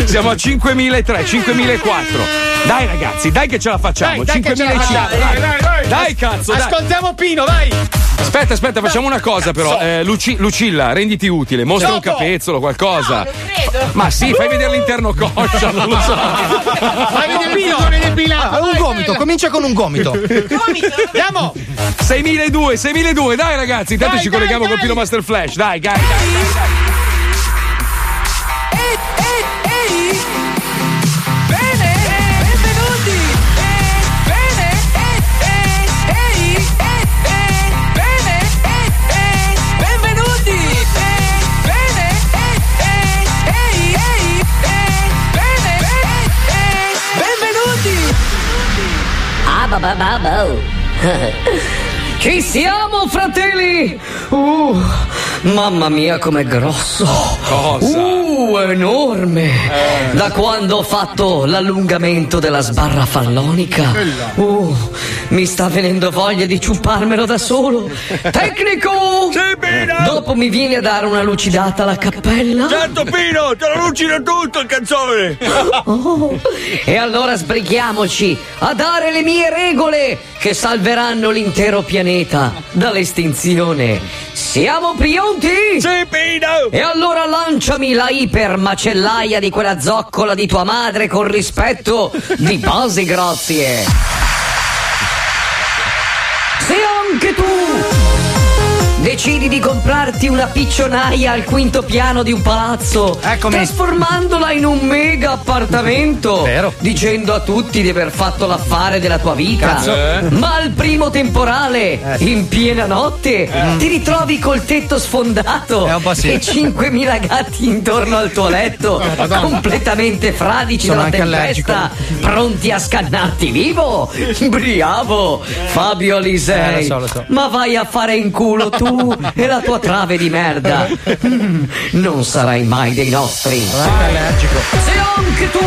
Siamo a 5.003, 5.004. Dai ragazzi, dai che ce la facciamo. Dai, dai che ce la 5.500. facciamo, dai, dai, dai. Dai, cazzo, dai. Pino, vai! Aspetta, aspetta, facciamo una cosa però. Eh, Luci- Lucilla, renditi utile, mostra un Dopo. capezzolo, qualcosa. Ma sì, fai vedere l'interno coscia, non lo so. Vai a vedere il depilato! Ah, un gomito, comincia con un gomito. Andiamo! 6.200, 6.200, dai ragazzi, intanto Dai, ci dai, colleghiamo dai. con Pino Master Flash, dai, dai, dai, dai. dai. Ci siamo, fratelli! Uh, mamma mia, com'è grosso! Cosa? Uh, enorme! Da quando ho fatto l'allungamento della sbarra fallonica, uh, mi sta venendo voglia di ciuparmelo da solo. Tecnico! Dopo mi vieni a dare una lucidata alla cappella? Certo, Pino, te lo lucida tutto il canzone. Oh, e allora sbrighiamoci a dare le mie regole che salveranno l'intero pianeta dall'estinzione. Siamo pronti? Sì, Pino! E allora lanciami la ipermacellaia di quella zoccola di tua madre con rispetto di basi grazie. Se anche tu decidi di comprarti una piccionaia al quinto piano di un palazzo, trasformandola in un mega appartamento, dicendo a tutti di aver fatto l'affare della tua vita. Eh. ma al primo temporale, in piena notte, ti ritrovi col tetto sfondato sì. e 5.000 gatti intorno al tuo letto, Madonna. completamente fradici Sono dalla tempesta, pronti a scannarti vivo. *laughs* Bravo, Fabio Alisei. Eh, lo so, lo so. Ma vai a fare in culo tu e la tua trave di merda. Mm, Non sarai mai dei nostri. Se anche tu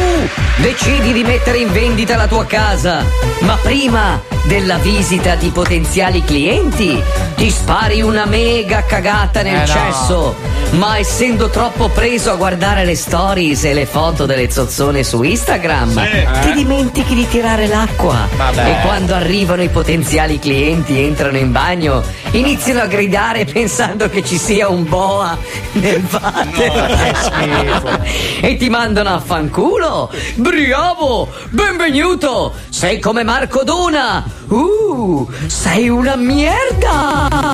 decidi di mettere in vendita la tua casa, ma prima della visita di potenziali clienti ti spari una mega cagata nel Eh, no. cesso, ma essendo troppo preso a guardare le stories e le foto delle zozzone su Instagram, Sì. ti Eh. dimentichi di tirare l'acqua. Vabbè. E quando arrivano i potenziali clienti, entrano in bagno, iniziano a gridare *laughs* pensando che ci sia un boa nel water. e ti mandano a fanculo. Bravo! Benvenuto! Sei come Marco Dona! Uh! Sei una merda!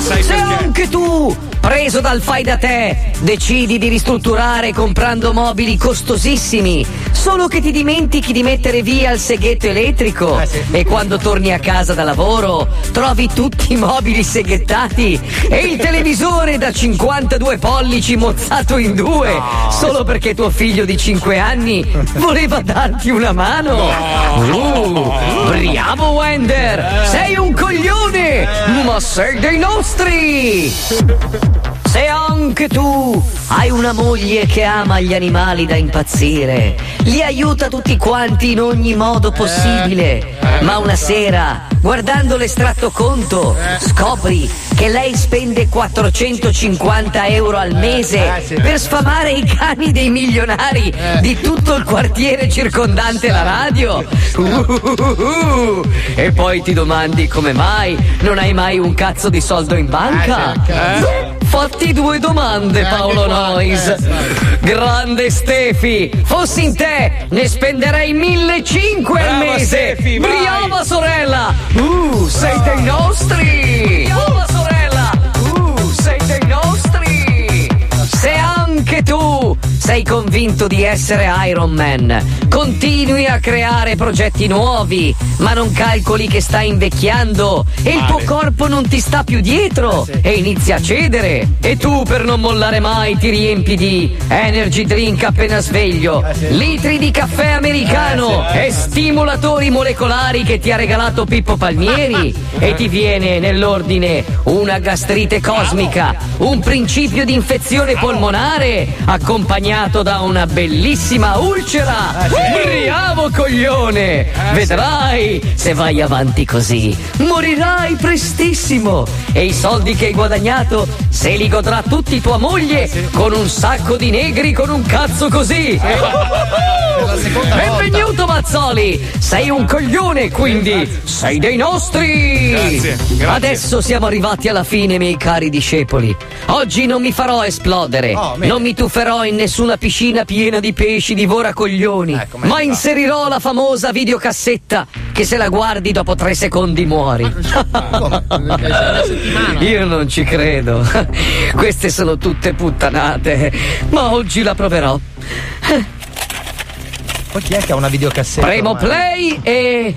Se anche tu, preso dal fai da te, decidi di ristrutturare comprando mobili costosissimi, solo che ti dimentichi di mettere via il seghetto elettrico. E quando torni a casa da lavoro trovi tutti i mobili seghettati e il televisore da 52 pollici mozzato in due, solo perché tuo figlio di 5 anni voleva darti una mano. Uh, bravo Wender, sei un coglione, ma sei dei nostri! Se anche tu hai una moglie che ama gli animali da impazzire, li aiuta tutti quanti in ogni modo possibile, ma una sera, guardando l'estratto conto, scopri che lei spende 450 euro al mese per sfamare i cani dei milionari di tutto il quartiere circondante la radio. Uh, e poi ti domandi come mai non hai mai un cazzo di soldo in banca? Fatti due domande, Paolo Nois. Grande Stefi, fossi in te, ne spenderei 1500 al mese. Stefi. Brava sorella! Uh, sei dei nostri! Brava sorella! Sei convinto di essere Iron Man, continui a creare progetti nuovi, ma non calcoli che stai invecchiando. E il tuo corpo non ti sta più dietro. E inizia a cedere. E tu per non mollare mai ti riempi di energy drink appena sveglio, litri di caffè americano e stimolatori molecolari che ti ha regalato Pippo Palmieri. E ti viene nell'ordine una gastrite cosmica, un principio di infezione polmonare accompagnato da una bellissima ulcera. Bravo coglione! Vedrai se vai avanti così, morirai prestissimo e i soldi che hai guadagnato se li godrà tutti tua moglie con un sacco di negri con un cazzo così. Benvenuto Mazzoli! Sei un coglione, quindi sei dei nostri! Grazie, grazie. Adesso siamo arrivati alla fine, miei cari discepoli. Oggi non mi farò esplodere, non mi tufferò in nessuna piscina piena di pesci divora coglioni, ma inserirò la famosa videocassetta che se la guardi dopo tre secondi muori. *laughs* Io non ci credo. *laughs* Queste sono tutte puttanate, ma oggi la proverò. Poi chi è che ha una videocassetta? Premo ormai? play e.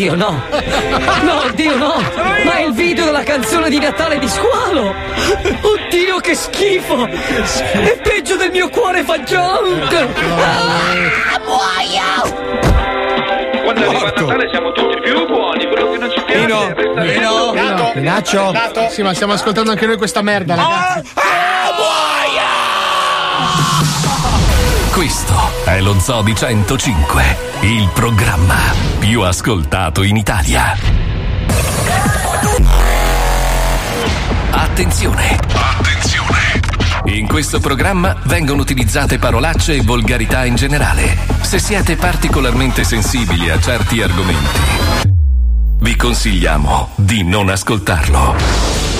Oddio no! No, oddio no! Ma è il video della canzone di Natale di Squalo! Oddio che schifo! È peggio del mio cuore fa junk! Ah, muoio! Quando arriva Natale siamo tutti più buoni, quello che non ci piace Pino, resta lì. Pino, Pino. Pinaccio. Sì, ma stiamo ascoltando anche noi questa merda, ragazzi. Questo è lo Zoo di 105, il programma più ascoltato in Italia. Attenzione! Attenzione! In questo programma vengono utilizzate parolacce e volgarità in generale. Se siete particolarmente sensibili a certi argomenti, vi consigliamo di non ascoltarlo.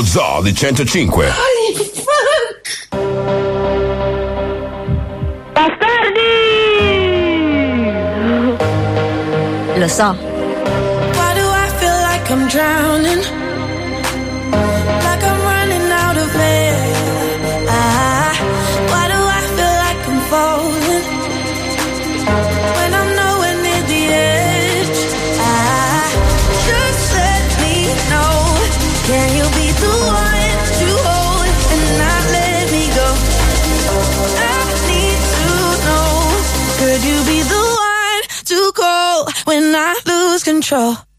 Lo zoo di 105. Lo so. Control?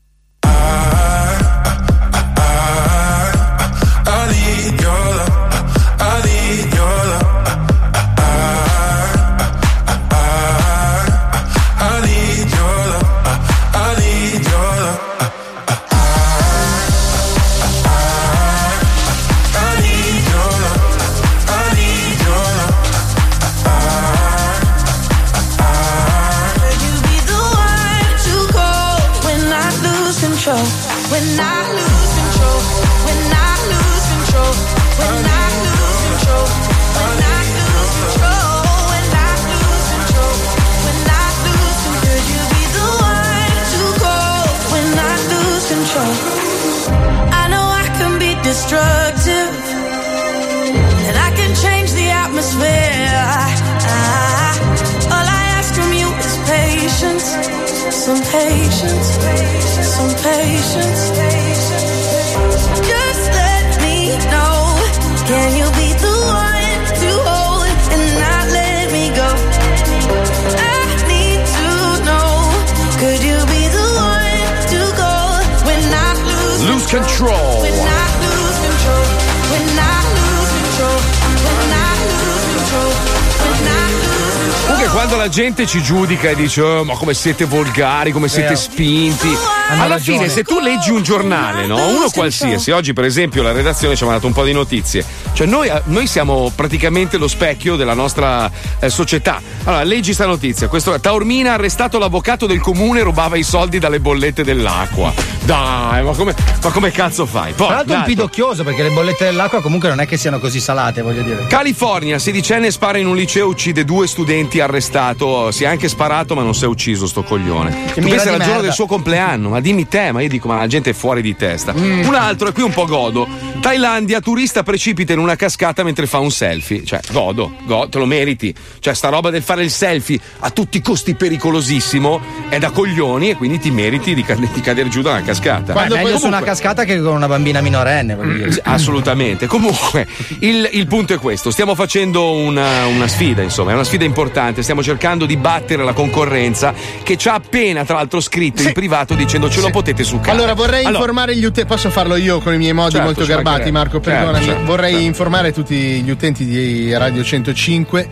Gente ci giudica e dice "Oh, ma come siete volgari, come siete spinti. Hanno Alla fine se tu leggi un giornale, no? uno qualsiasi, oggi per esempio la redazione ci ha mandato un po' di notizie, cioè noi, noi siamo praticamente lo specchio della nostra eh, società. Allora leggi sta notizia, questo, Taormina ha arrestato l'avvocato del comune, rubava i soldi dalle bollette dell'acqua. Dai, ma come, ma come cazzo fai? Poi, Tra l'altro è un pidocchioso perché le bollette dell'acqua comunque non è che siano così salate, voglio dire. California, sedicenne spara in un liceo, uccide due studenti, arrestato. Si è anche sparato, ma non si è ucciso sto coglione. Pensi di era il giorno del suo compleanno, ma dimmi te, ma io dico, ma la gente è fuori di testa. Mm. Un altro, e qui un po' godo. Thailandia, turista precipita in una cascata mentre fa un selfie. Cioè, godo, go- te lo meriti. Cioè, sta roba del fare il selfie a tutti i costi pericolosissimo è da coglioni e quindi ti meriti di, ca- di cadere giù da una cascata. Quando meglio su una Comunque- cascata che con una bambina minorenne, sì, Assolutamente. Comunque, il, il punto è questo: stiamo facendo una, una sfida, insomma, è una sfida importante. Stiamo cercando di battere la concorrenza che ci ha appena, tra l'altro, scritto in privato dicendo ce lo potete succare. Allora vorrei Allora, informare gli utenti, posso farlo io con i miei modi Certo, molto garbati. Marco, Certo, perdonami, certo, vorrei certo. informare tutti gli utenti di Radio 105,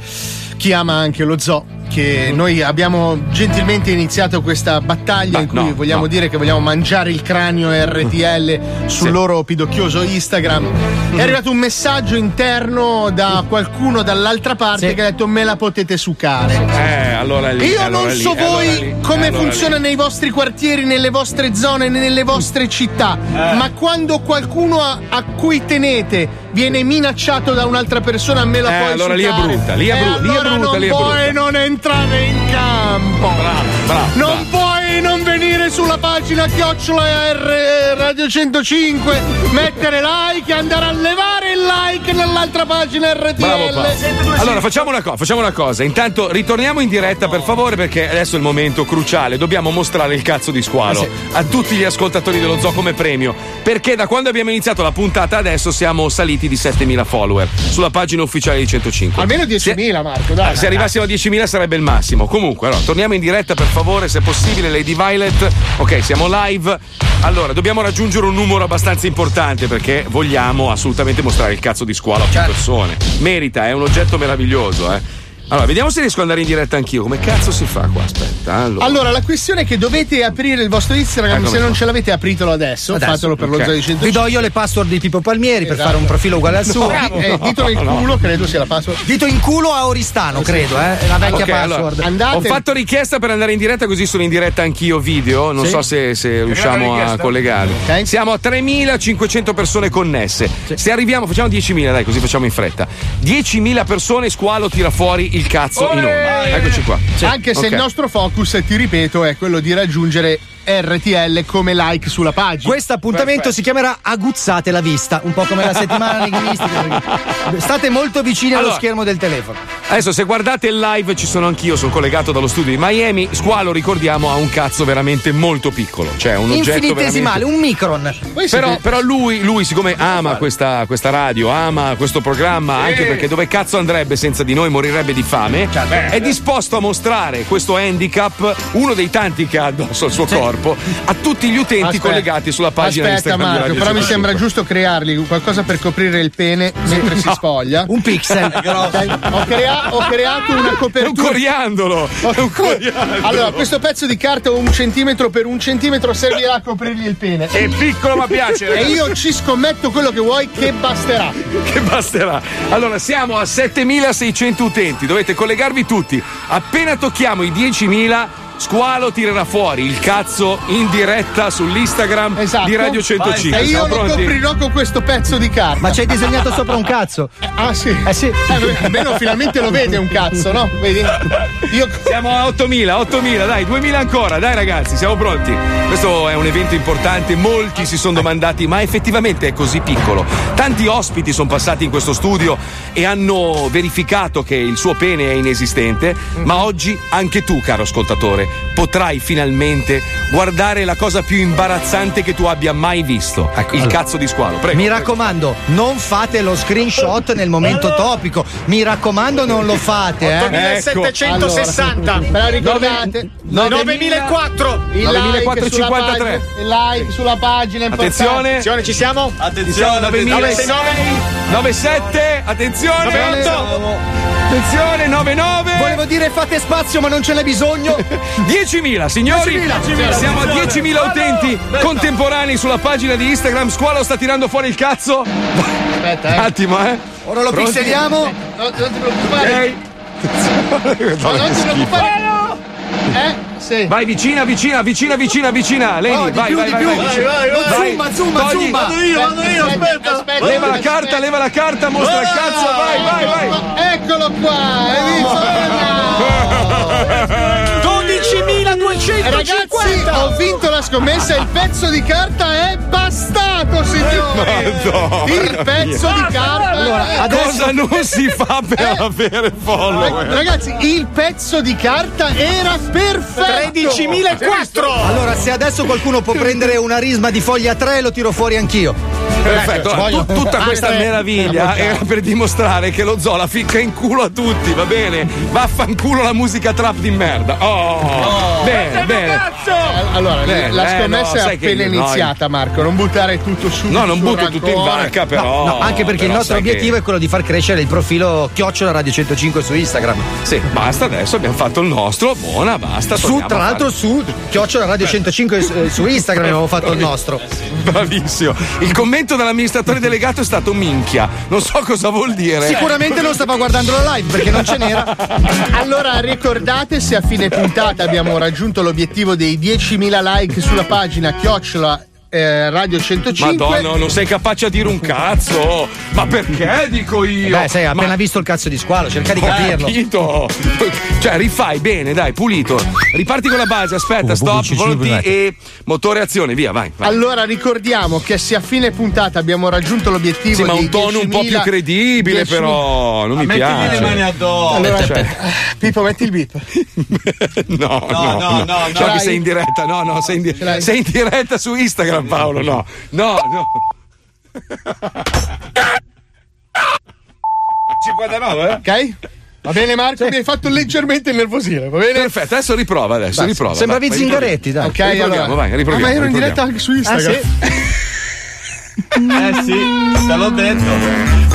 chi ama anche lo zoo, che noi abbiamo gentilmente iniziato questa battaglia in cui no, vogliamo no. dire che vogliamo mangiare il cranio RTL *laughs* sul Sì. loro pidocchioso Instagram. È arrivato un messaggio interno da qualcuno dall'altra parte che ha detto me la potete succare. Eh, allora lì. Io allora non lì, so allora voi lì, come allora funziona lì. nei vostri quartieri, nelle vostre zone, nelle vostre città, Eh. ma quando qualcuno a, a cui tenete viene minacciato da un'altra persona, me la Eh, puoi allora lì è brutta, lì è bru- lì è non lì puoi non entrare in campo. bravo, non puoi non venire sulla pagina chiocciola R Radio 105, mettere like e andare a levare il like nell'altra pagina RTL. Bravo. Allora facciamo una, co- facciamo una cosa, intanto ritorniamo in diretta per favore perché adesso è il momento cruciale, dobbiamo mostrare il cazzo di squalo a tutti gli ascoltatori dello zoo come premio, perché da quando abbiamo iniziato la puntata adesso siamo saliti di 7000 follower sulla pagina ufficiale di 105. Almeno 10.000 Marco, dai. Ah, se arrivassimo a 10.000 sarebbe il massimo. Comunque, allora, torniamo in diretta per favore, se possibile, Lady Violet. Ok, siamo live. Allora, dobbiamo raggiungere un numero abbastanza importante perché vogliamo assolutamente mostrare il cazzo di squalo a più persone. Merita, è un oggetto meraviglioso, eh. Allora, vediamo se riesco ad andare in diretta anch'io. Come cazzo si fa qua? Aspetta. Allora. Allora, la questione è che dovete aprire il vostro Instagram. Eccomi se non qua. ce l'avete, apritelo adesso. Adesso, fatelo per lo ok. zoo di 105. Vi do io le password di Pippo Palmieri per Esatto. fare un profilo uguale al suo. No, eh, dito nel No. culo, credo sia la password. Dito in culo a Oristano, credo, eh. La vecchia Ok, allora, password. Ho fatto richiesta per andare in diretta, così sono in diretta anch'io video. Non Sì. so se, se riusciamo a richiesta? collegarli. Siamo a 3500 persone connesse. Se arriviamo, facciamo 10.000, dai, così facciamo in fretta. 10.000 persone, squalo tira fuori il cazzo in onda. Eccoci qua. Anche se Ok. il nostro focus, ti ripeto, è quello di raggiungere RTL come like sulla pagina. Questo appuntamento si chiamerà Aguzzate la vista, un po' come la settimana *laughs* enigmistica. perché State molto vicini allo Allora. schermo del telefono. Adesso, se guardate il live, ci sono anch'io, sono collegato dallo studio di Miami. Squalo, ricordiamo, ha un cazzo veramente molto piccolo. Cioè, un oggetto Infinitesimale, veramente. un micron. Però, però lui, lui, siccome ama questa, questa radio, ama questo programma, anche perché dove cazzo andrebbe senza di noi morirebbe di fame, è disposto a mostrare questo handicap, uno dei tanti che ha addosso al suo corpo, a tutti gli utenti Aspetta. collegati sulla pagina Aspetta, Instagram di Marco, però mi 105. sembra giusto creargli qualcosa per coprire il pene mentre si No. spoglia. Un pixel. *laughs* Ho, crea- ho creato una copertura. È un coriandolo! È un coriandolo! Allora, questo pezzo di carta un centimetro per un centimetro servirà a coprirgli il pene. È piccolo ma piace, E io ci scommetto quello che vuoi che basterà. che basterà. Allora, siamo a 7600 utenti, dovete collegarvi tutti. Appena tocchiamo i 10.000, Squalo tirerà fuori il cazzo in diretta sull'Instagram di Radio 105. E io lo coprirò con questo pezzo di carta. Ma ci hai disegnato sopra un cazzo? *laughs* Ah sì. Eh sì. Eh, almeno finalmente lo vede un cazzo, no? Vedi? Io Siamo a 8000, 8000, dai, 2000 ancora, dai ragazzi, siamo pronti. Questo è un evento importante, molti si sono domandati, ma effettivamente è così piccolo. Tanti ospiti sono passati in questo studio e hanno verificato che il suo pene è inesistente, ma oggi anche tu, caro ascoltatore, potrai finalmente guardare la cosa più imbarazzante che tu abbia mai visto, il cazzo di squalo. Prego. Mi raccomando, non fate lo screenshot nel momento topico. Mi raccomando, non lo fate. Eh? 8760. Ecco. Me la ricordate? 9004. Il 9453. like sulla like sulla pagina. Attenzione. Attenzione, ci siamo? Attenzione, 969. 97, attenzione. 98. Attenzione, 99. Volevo dire fate spazio, ma non ce n'è bisogno. *laughs* 10.000 signori 10.000. siamo a 10.000 utenti contemporanei sulla pagina di Instagram Squalo sta tirando fuori il cazzo Aspetta, un *laughs* attimo eh Ora lo Pronti? pixeliamo. No, non ti preoccupare. Ok. *laughs* No, non ti preoccupare. Eh? Sì. vai vicina vicina vicina vicina vicina Leni Oh, vai più, vai di vai, più. vai. Vai, vai, Vai. zumba, zumba, Togli- zumba. Vado io, vado io, aspetta. aspetta leva la aspetta. carta leva la carta mostra il cazzo vai vai vai Eccolo qua, hai visto? *laughs* 12.250 Ragazzi, ho vinto la scommessa il pezzo di carta è bastato, signori! Madonna Il pezzo di carta. Allora, cosa non si fa per Eh. avere follower Ragazzi, il pezzo di carta era perfetto! 13.004 Allora, se adesso qualcuno può prendere una risma di foglia 3, lo tiro fuori anch'io. Perfetto, allora, tu- tutta questa Altre- meraviglia Eh, era per dimostrare che lo zoo la ficca in culo a tutti, va bene? Vaffanculo la musica trap di merda. Oh, bene, bene. Allora, Bene, la eh, scommessa no, è appena iniziata, Marco. Non buttare tutto su. No, non butto tutto in vacca, però. No, anche perché il nostro sai che- obiettivo è quello di far crescere il profilo Chiocciola Radio 105 su Instagram. Sì, basta adesso, abbiamo fatto il nostro, buona, basta. Su, tra l'altro su Chiocciola Radio 105 su- eh, su Instagram abbiamo fatto il nostro. Bravissimo. Il commento dell'amministratore delegato è stato minchia. Non so cosa vuol dire. Sicuramente non stava guardando la live perché non ce n'era. *laughs* Allora ricordate se a fine puntata abbiamo raggiunto l'obiettivo dei 10.000 like sulla pagina chiocciola eh, Radio 105. Madonna, non sei capace a dire un cazzo. Ma perché dico io? Beh, sai, hai Ma- appena visto il cazzo di squalo, cerca di Ho capirlo. capito. Cioè, rifai bene, dai, pulito. Riparti con la base, aspetta, stop, volonti e motore azione, via, vai. vai. Allora ricordiamo che se a fine puntata abbiamo raggiunto l'obiettivo Sì, ma un tono un po' 10.000 più credibile, 10.000 però. Non mi piace. Allora, Cioè, Pippo, metti il beep. *laughs* no, no, no, no. Dai. sei in diretta, no, no, sei in, di- sei in diretta su Instagram, Paolo, no. No, no. 59, Ok? Va bene Marco, mi hai fatto leggermente innervosire, va bene? Perfetto, adesso riprova adesso, Dai, riprova. sembravi vai, Zingaretti, dai. Ok, riproviamo, allora. vai, riproviamo. Ah, ma ero in riproviamo. diretta anche su Instagram. *laughs* Eh sì, te l'ho detto.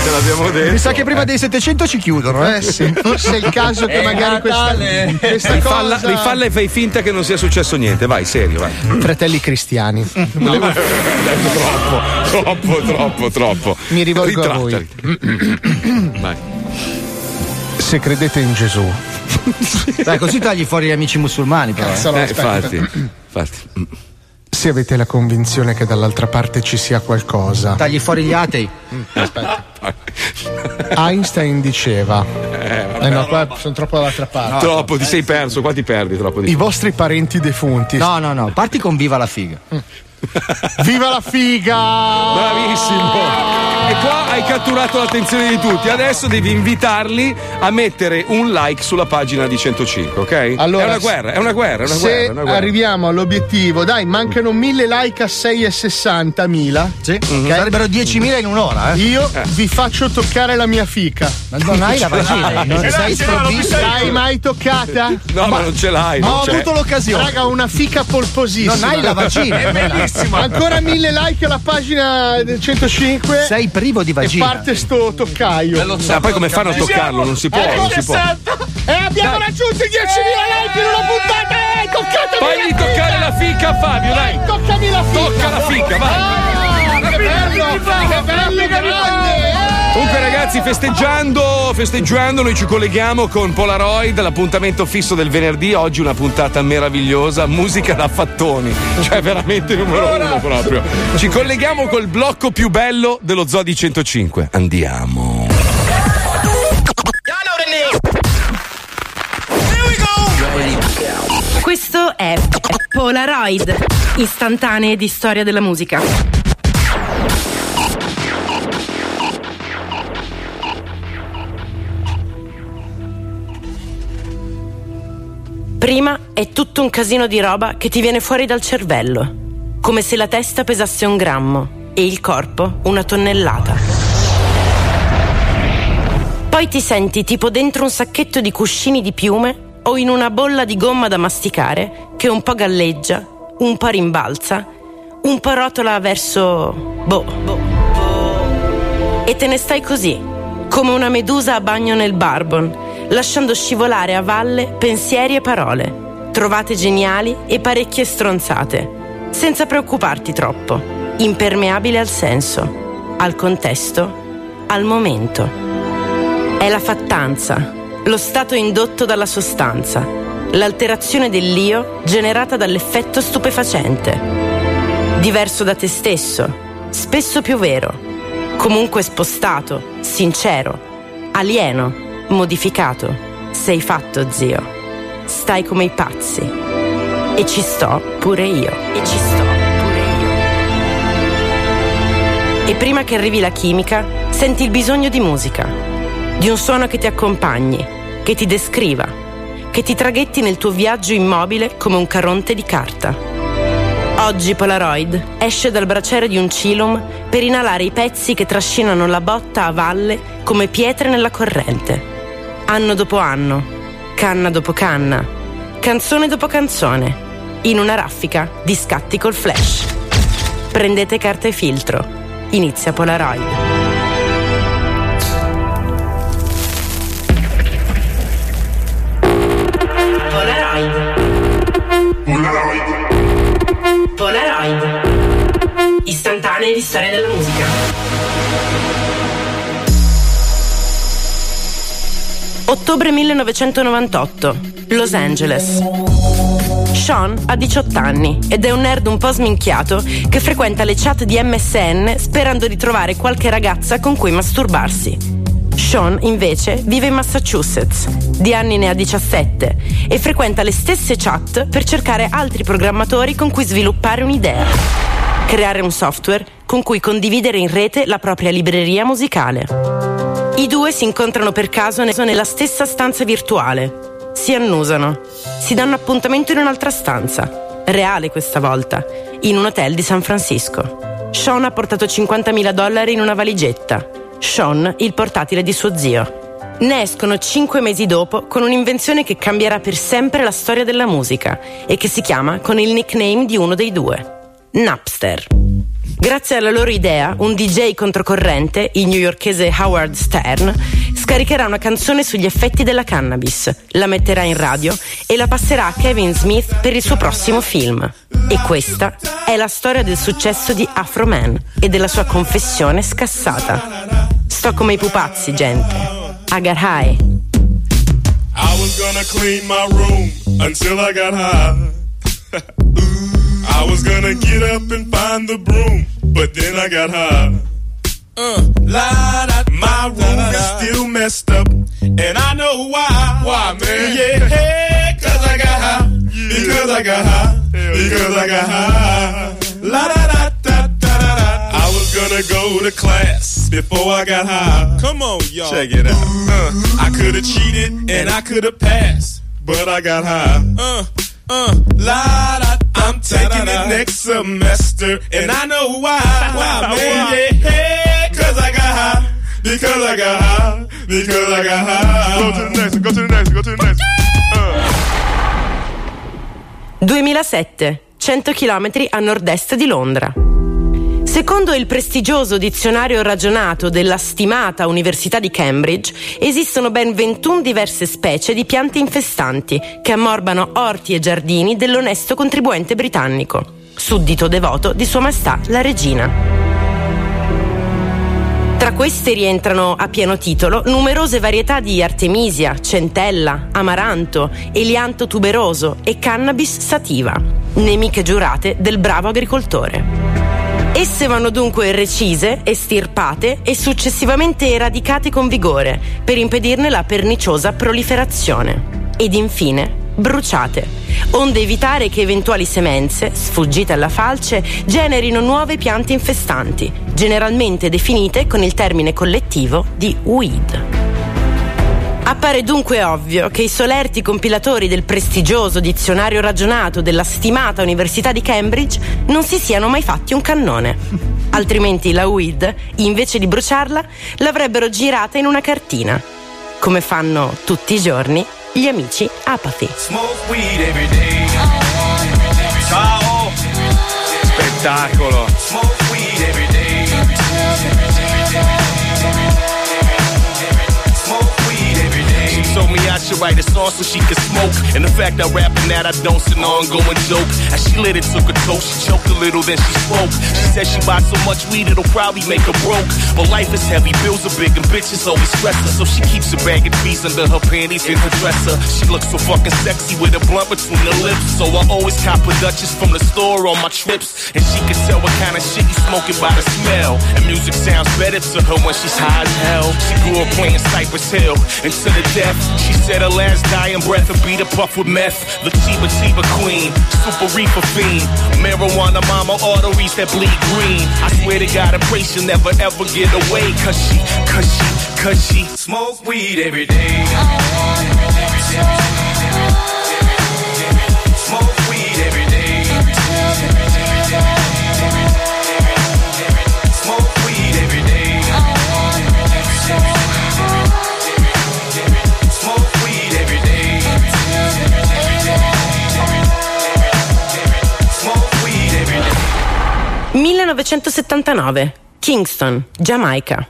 Te l'abbiamo detto. Mi sa che prima dei 700 ci chiudono, eh? Eh sì, forse è il caso che È magari questa, Natale. questa Rifalla, cosa... rifalla e fai finta che non sia successo niente, vai, serio, vai. Fratelli cristiani. No, ma- *laughs* troppo, troppo, troppo, troppo. Mi rivolgo a voi. Ritrattali. *clears throat* Vai. Se credete in Gesù. Dai, così tagli fuori gli amici musulmani, però. Cazzo, no, Eh, infatti, infatti. Se avete la convinzione che dall'altra parte ci sia qualcosa. Tagli fuori gli atei. Einstein diceva. Eh no, qua sono troppo dall'altra parte. Troppo, ti sei perso, qua ti perdi troppo di I vostri parenti defunti. No, no, no, parti con viva la figa. Viva la figa! Bravissimo! E qua hai catturato l'attenzione di tutti. Adesso devi invitarli a mettere un like sulla pagina di 105, ok? Allora, è una guerra, è una guerra, è una Se guerra. È una guerra. arriviamo all'obiettivo, dai, mancano 1000 like a 6,60 mila. Sì, sarebbero 10.000 in un'ora, eh? Io vi faccio toccare la mia fica. Ma non hai la vagina, *laughs* non sei sprovvisto. L'hai mai toccata? No, ma non ce l'hai. Ma non ho c'è. avuto l'occasione. Raga, una fica polposissima. Non hai la vagina. *laughs* È bellissima. Ancora 1000 like alla pagina del 105. Sei privo di vagina. E parte sto toccaio. Ma poi come fanno a toccarlo? Non si può, non si può. E abbiamo raggiunto i 10.000 like in una puntata. Eh, toccatemi Fagli la toccare la fica a Fabio, dai. Dai, toccami la fica. Tocca la fica, vai. Ah, che bello, che bello, grande. Comunque ragazzi, festeggiando, festeggiando, noi ci colleghiamo con Polaroid, l'appuntamento fisso del venerdì, oggi una puntata meravigliosa, musica da fattoni, cioè veramente numero uno proprio. Ci colleghiamo col blocco più bello dello Zoo di 105. Andiamo. Questo è Polaroid, istantanee di storia della musica. Prima è tutto un casino di roba che ti viene fuori dal cervello, come se la testa pesasse un grammo e il corpo una tonnellata. Poi ti senti tipo dentro un sacchetto di cuscini di piume o in una bolla di gomma da masticare che un po' galleggia, un po' rimbalza, un po' rotola verso. boh. boh. E te ne stai così, come una medusa a bagno nel barbon, lasciando scivolare a valle pensieri e parole, trovate geniali e parecchie stronzate, senza preoccuparti troppo, impermeabile al senso, al contesto, al momento. È la fattanza, lo stato indotto dalla sostanza, l'alterazione dell'io generata dall'effetto stupefacente. Diverso da te stesso, spesso più vero, comunque spostato, sincero, alieno, modificato. Sei fatto, zio. Stai come i pazzi. E ci sto pure io. E ci sto pure io. E prima che arrivi la chimica, senti il bisogno di musica, di un suono che ti accompagni, che ti descriva, che ti traghetti nel tuo viaggio immobile come un caronte di carta. Oggi Polaroid esce dal braciere di un cilum per inalare i pezzi che trascinano la botta a valle come pietre nella corrente. Anno dopo anno, canna dopo canna, canzone dopo canzone, in una raffica di scatti col flash. Prendete carta e filtro. Inizia Polaroid. Polaroid. Polaroid. Istantanee di storia della musica. Ottobre 1998, Los Angeles. Sean ha 18 anni ed è un nerd un po' sminchiato che frequenta le chat di MSN sperando di trovare qualche ragazza con cui masturbarsi. Sean, invece, vive in Massachusetts. Di anni ne ha 17 e frequenta le stesse chat per cercare altri programmatori con cui sviluppare un'idea. Creare un software con cui condividere in rete la propria libreria musicale. I due si incontrano per caso nella stessa stanza virtuale. Si annusano. Si danno appuntamento in un'altra stanza. Reale questa volta. In un hotel di San Francisco. Sean ha portato 50.000 dollari in una valigetta. Sean il portatile di suo zio. Ne escono cinque mesi dopo con un'invenzione che cambierà per sempre la storia della musica e che si chiama con il nickname di uno dei due, Napster. Grazie alla loro idea, un DJ controcorrente, il newyorkese Howard Stern, scaricherà una canzone sugli effetti della cannabis, la metterà in radio e la passerà a Kevin Smith per il suo prossimo film. E questa è la storia del successo di Afro Man e della sua confessione scassata. Sto come i pupazzi, gente. Got high. I was gonna clean my room until I got high. *laughs* I was gonna get up and find the broom, but then I got high. Uh, la, da, my room is still messed up, and I know why. Why, man? Yeah, hey, cause I got high. Because I got high. Because I got high. La da da da da da da. I was gonna go to class before I got high. Come on, y'all. Check it out. Uh, I could have cheated and I could have passed, but I got high. Uh, uh, la da. I'm taking it next semester, and I know why. *laughs* Why, man? Yeah, cause I got high. Because I got high. Because I got high. Go to the next go to the next go to the next one. 2007, 100 km a nord-est di Londra. Secondo il prestigioso dizionario ragionato della stimata Università di Cambridge, esistono ben 21 diverse specie di piante infestanti che ammorbano orti e giardini dell'onesto contribuente britannico, suddito devoto di Sua Maestà la Regina. Tra queste rientrano a pieno titolo numerose varietà di artemisia, centella, amaranto, elianto tuberoso e cannabis sativa, nemiche giurate del bravo agricoltore. Esse vanno dunque recise, estirpate e successivamente eradicate con vigore per impedirne la perniciosa proliferazione. Ed infine bruciate, onde evitare che eventuali semenze, sfuggite alla falce, generino nuove piante infestanti, generalmente definite con il termine collettivo di weed. Appare dunque ovvio che i solerti compilatori del prestigioso dizionario ragionato della stimata Università di Cambridge non si siano mai fatti un cannone. *laughs* Altrimenti la weed, invece di bruciarla, l'avrebbero girata in una cartina, come fanno tutti i giorni gli amici apathy. Smoke weed every day. Ciao. Spettacolo. Smoke every day. She told me I should write a song so she can smoke. And the fact I rapping that I don't an ongoing joke. As she lit it, took a toast, she choked a little, then she spoke. She said she bought so much weed it'll probably make her broke. But life is heavy, bills are big, and bitches always stress her. So she keeps a bag of peas under her panties in her dresser. She looks so fucking sexy with a blunt between her lips. So I always cop a Duchess from the store on my trips. And she can tell what kind of shit you smoking by the smell. And music sounds better to her when she's high as hell. She grew up playing Cypress Hill. And to the death, she said her last dying breath would be the puff with meth. The Chiba Chiba Queen, Super Reaper Fiend. Marijuana mama arteries that bleed green. I swear to God, I pray she'll never ever get away. Cause she, cause she, cause she Smoke weed every day. Smoke weed every day. 1979, Kingston, Giamaica.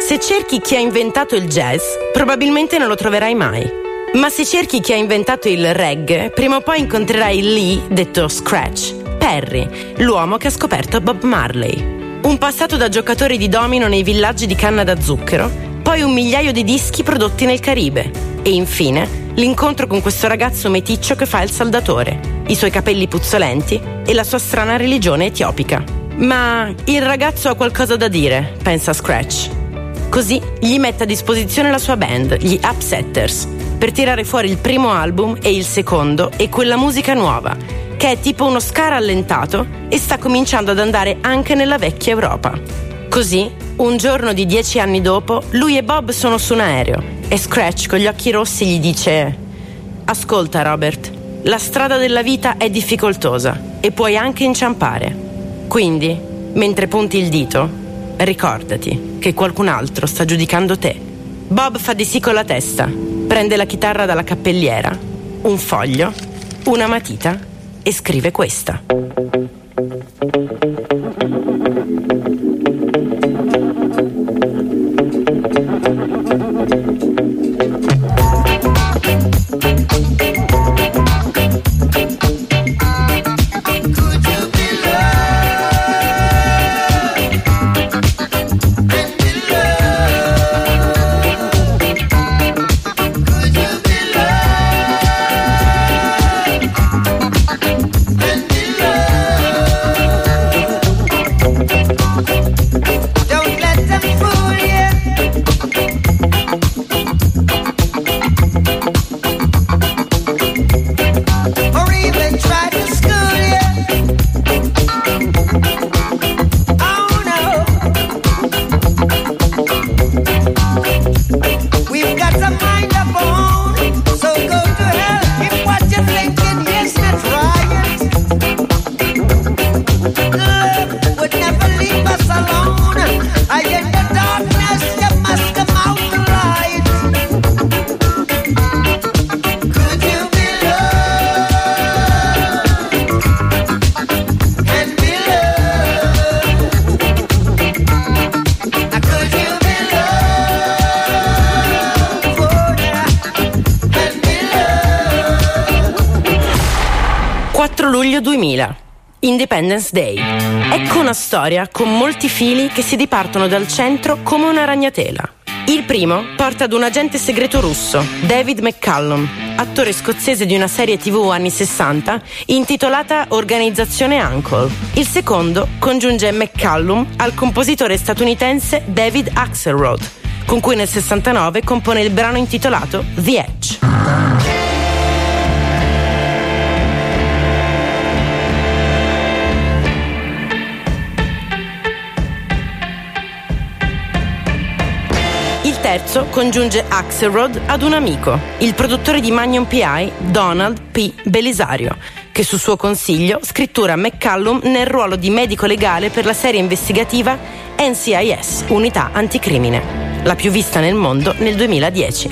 Se cerchi chi ha inventato il jazz, probabilmente non lo troverai mai. Ma se cerchi chi ha inventato il reggae, prima o poi incontrerai Lee, detto Scratch, Perry, l'uomo che ha scoperto Bob Marley. Un passato da giocatore di domino nei villaggi di canna da zucchero, poi un migliaio di dischi prodotti nel Caribe. E infine l'incontro con questo ragazzo meticcio che fa il saldatore, i suoi capelli puzzolenti e la sua strana religione etiopica. Ma il ragazzo ha qualcosa da dire, pensa Scratch. Così gli mette a disposizione la sua band, gli Upsetters, per tirare fuori il primo album e il secondo e quella musica nuova, che è tipo uno ska rallentato e sta cominciando ad andare anche nella vecchia Europa. Così, un giorno di dieci anni dopo, lui e Bob sono su un aereo e Scratch con gli occhi rossi gli dice Ascolta Robert, la strada della vita è difficoltosa e puoi anche inciampare. Quindi, mentre punti il dito, ricordati che qualcun altro sta giudicando te. Bob fa di sì con la testa, prende la chitarra dalla cappelliera, un foglio, una matita e scrive questa. 4 luglio 2000. Independence Day. Ecco una storia con molti fili che si dipartono dal centro come una ragnatela. Il primo porta ad un agente segreto russo, David McCallum, attore scozzese di una serie tv anni 60 intitolata Organizzazione Uncle. Il secondo congiunge McCallum al compositore statunitense David Axelrod, con cui nel 69 compone il brano intitolato The Edge. Terzo congiunge Axelrod ad un amico, il produttore di Magnum PI, Donald P. Belisario, che su suo consiglio scrittura McCallum nel ruolo di medico legale per la serie investigativa NCIS, Unità Anticrimine, la più vista nel mondo nel 2010.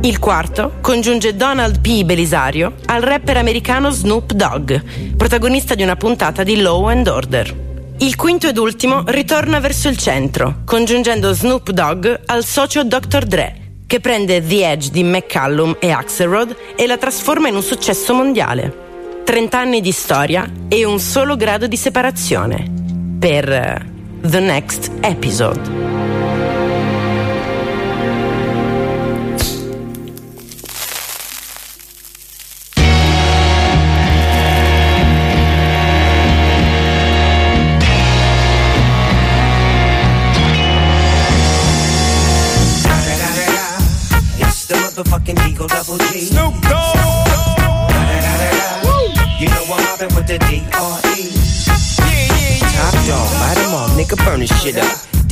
Il quarto congiunge Donald P. Belisario al rapper americano Snoop Dogg, protagonista di una puntata di Law and Order. Il quinto ed ultimo ritorna verso il centro, congiungendo Snoop Dogg al socio Dr. Dre, che prende The Edge di McCallum e Axelrod e la trasforma in un successo mondiale. 30 anni di storia e un solo grado di separazione. Per eh, The Next Episode. Double. Snoop Dogg. You know I'm mobbing with the D.R.E. Top dog, bite 'em all, nigga, burn this shit up.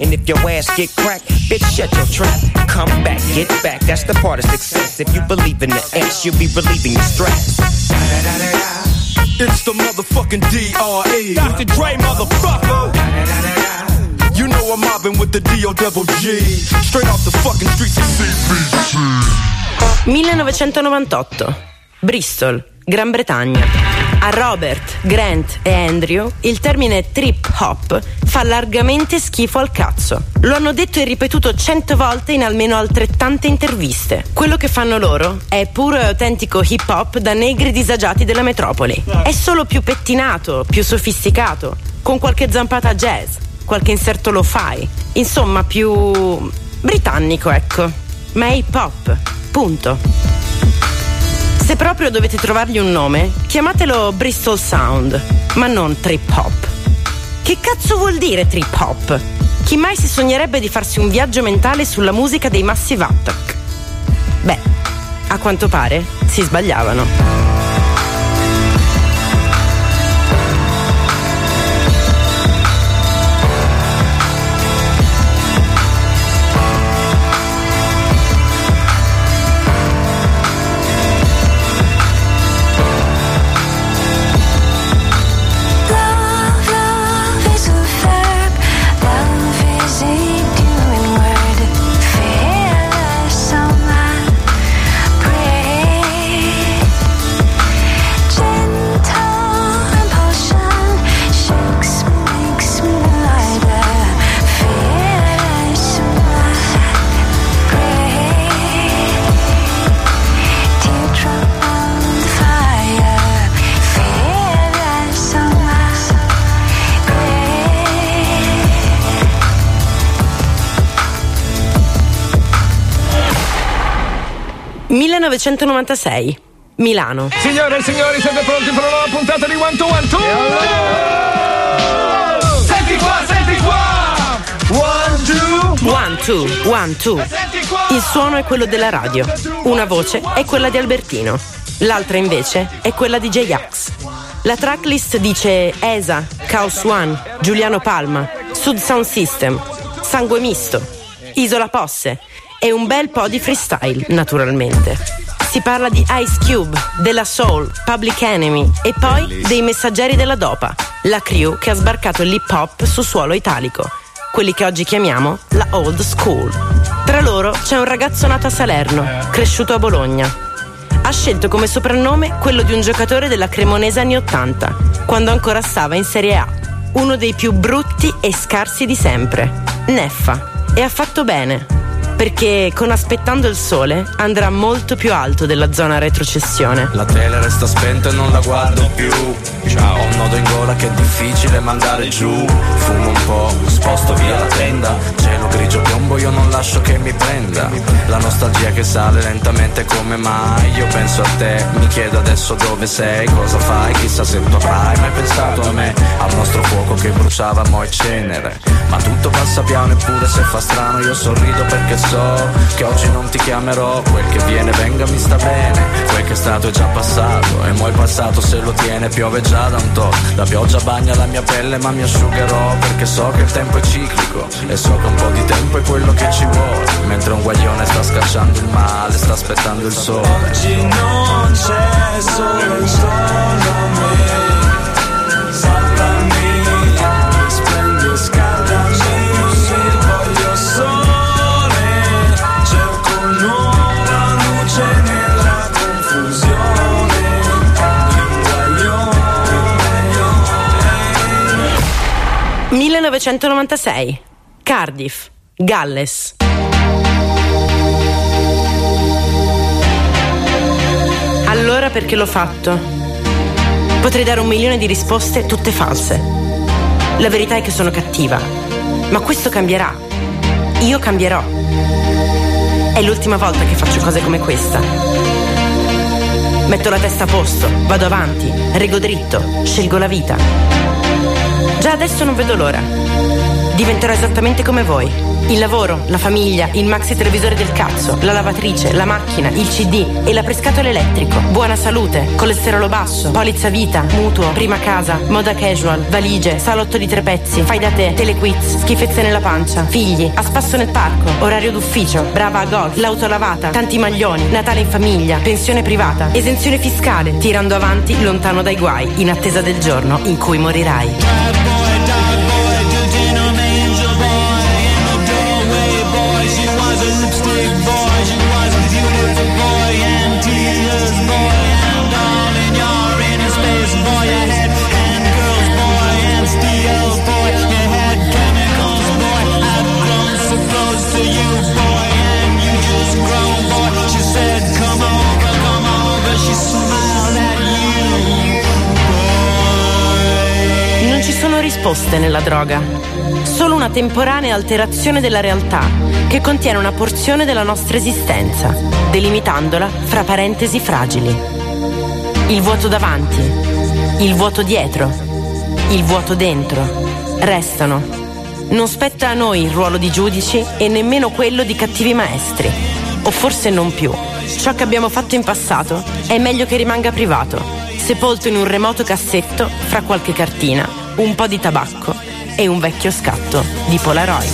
And if your ass get cracked, bitch, shut your trap. Come back, get back, that's the part of success. If you believe in the X, you'll be relieving the stress. It's the motherfucking D.R.E. Dr. Dre, motherfucker. You know I'm mobbing with the D.O. Double G. Straight off the fucking streets of CPC. 1998. Bristol, Gran Bretagna. A Robert, Grant e Andrew il termine trip hop fa largamente schifo al cazzo. Lo hanno detto e ripetuto cento volte in almeno altrettante interviste. Quello che fanno loro è puro e autentico hip hop da negri disagiati della metropoli. È solo più pettinato, più sofisticato, con qualche zampata jazz, qualche inserto lo fai. Insomma, più britannico, ecco. Ma è hip hop. Punto. Se proprio dovete trovargli un nome, chiamatelo Bristol Sound, ma non trip hop. Che cazzo vuol dire trip hop? Chi mai si sognerebbe di farsi un viaggio mentale sulla musica dei Massive Attack? Beh, a quanto pare si sbagliavano. 1996, Milano. Signore e signori, siete pronti per una nuova puntata di One to One Two? Senti qua, senti qua! One, two! One, two, one, two. Il suono è quello della radio. Una voce è quella di Albertino. L'altra invece è quella di J-Ax. La tracklist dice ESA, Chaos One, Giuliano Palma, Sud Sound System, Sangue Misto, Isola Posse e un bel po' di freestyle, naturalmente. Si parla di Ice Cube, della Soul, Public Enemy e poi dei messaggeri della Dopa, la crew che ha sbarcato l'hip hop su suolo italico, quelli che oggi chiamiamo la old school. Tra loro c'è un ragazzo nato a Salerno, cresciuto a Bologna. Ha scelto come soprannome quello di un giocatore della Cremonese anni 80, quando ancora stava in Serie A. Uno dei più brutti e scarsi di sempre, Neffa. E ha fatto bene, perché con Aspettando il sole andrà molto più alto della zona retrocessione. La tele resta spenta e non la guardo più. Ciao. Ho un nodo in gola che è difficile mandare giù. Fumo un po', sposto via la tenda. Cielo grigio piombo, io non lascio che mi prenda. La nostalgia che sale lentamente come mai. Io penso a te, mi chiedo adesso dove sei, cosa fai, chissà se tu avrai mai pensato a me. Al nostro fuoco che bruciava mo' e cenere. Ma tutto passa piano eppure se fa strano io sorrido perché so che oggi non ti chiamerò. Quel che viene venga mi sta bene. Quel che è stato è già passato. E mo' il passato se lo tiene piove già da un to'. La pioggia bagna la mia pelle ma mi asciugherò. Perché so che il tempo è ciclico. E so che un po' di tempo è quello che ci vuole. Mentre un guaglione sta scacciando il male, sta aspettando il sole. Oggi non c'è solo intorno a 1996, Cardiff, Galles. Allora perché l'ho fatto? Potrei dare un milione di risposte tutte false. La verità è che sono cattiva. Ma questo cambierà. Io cambierò. È l'ultima volta che faccio cose come questa. Metto la testa a posto, vado avanti, reggo dritto, scelgo la vita. Già adesso non vedo l'ora. Diventerò esattamente come voi. Il lavoro, la famiglia, il maxi televisore del cazzo, la lavatrice, la macchina, il CD e la prescatola elettrico. Buona salute, colesterolo basso, polizza vita, mutuo, prima casa, moda casual, valigie, salotto di tre pezzi, fai da te, telequiz, schifezze nella pancia, figli, a spasso nel parco, orario d'ufficio, brava a golf, l'auto lavata, tanti maglioni, Natale in famiglia, pensione privata, esenzione fiscale, tirando avanti lontano dai guai, in attesa del giorno in cui morirai. Sono risposte nella droga, solo una temporanea alterazione della realtà che contiene una porzione della nostra esistenza, delimitandola fra parentesi fragili. Il vuoto davanti, il vuoto dietro, il vuoto dentro restano. Non spetta a noi il ruolo di giudici e nemmeno quello di cattivi maestri, o forse non più. Ciò che abbiamo fatto in passato è meglio che rimanga privato, sepolto in un remoto cassetto fra qualche cartina, un po' di tabacco e un vecchio scatto di Polaroid.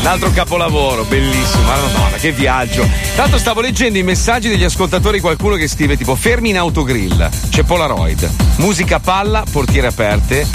Un altro capolavoro, bellissimo, madonna, che viaggio. Tanto stavo leggendo i messaggi degli ascoltatori, qualcuno che scrive tipo fermi in autogrill, c'è Polaroid, musica palla, portiere aperte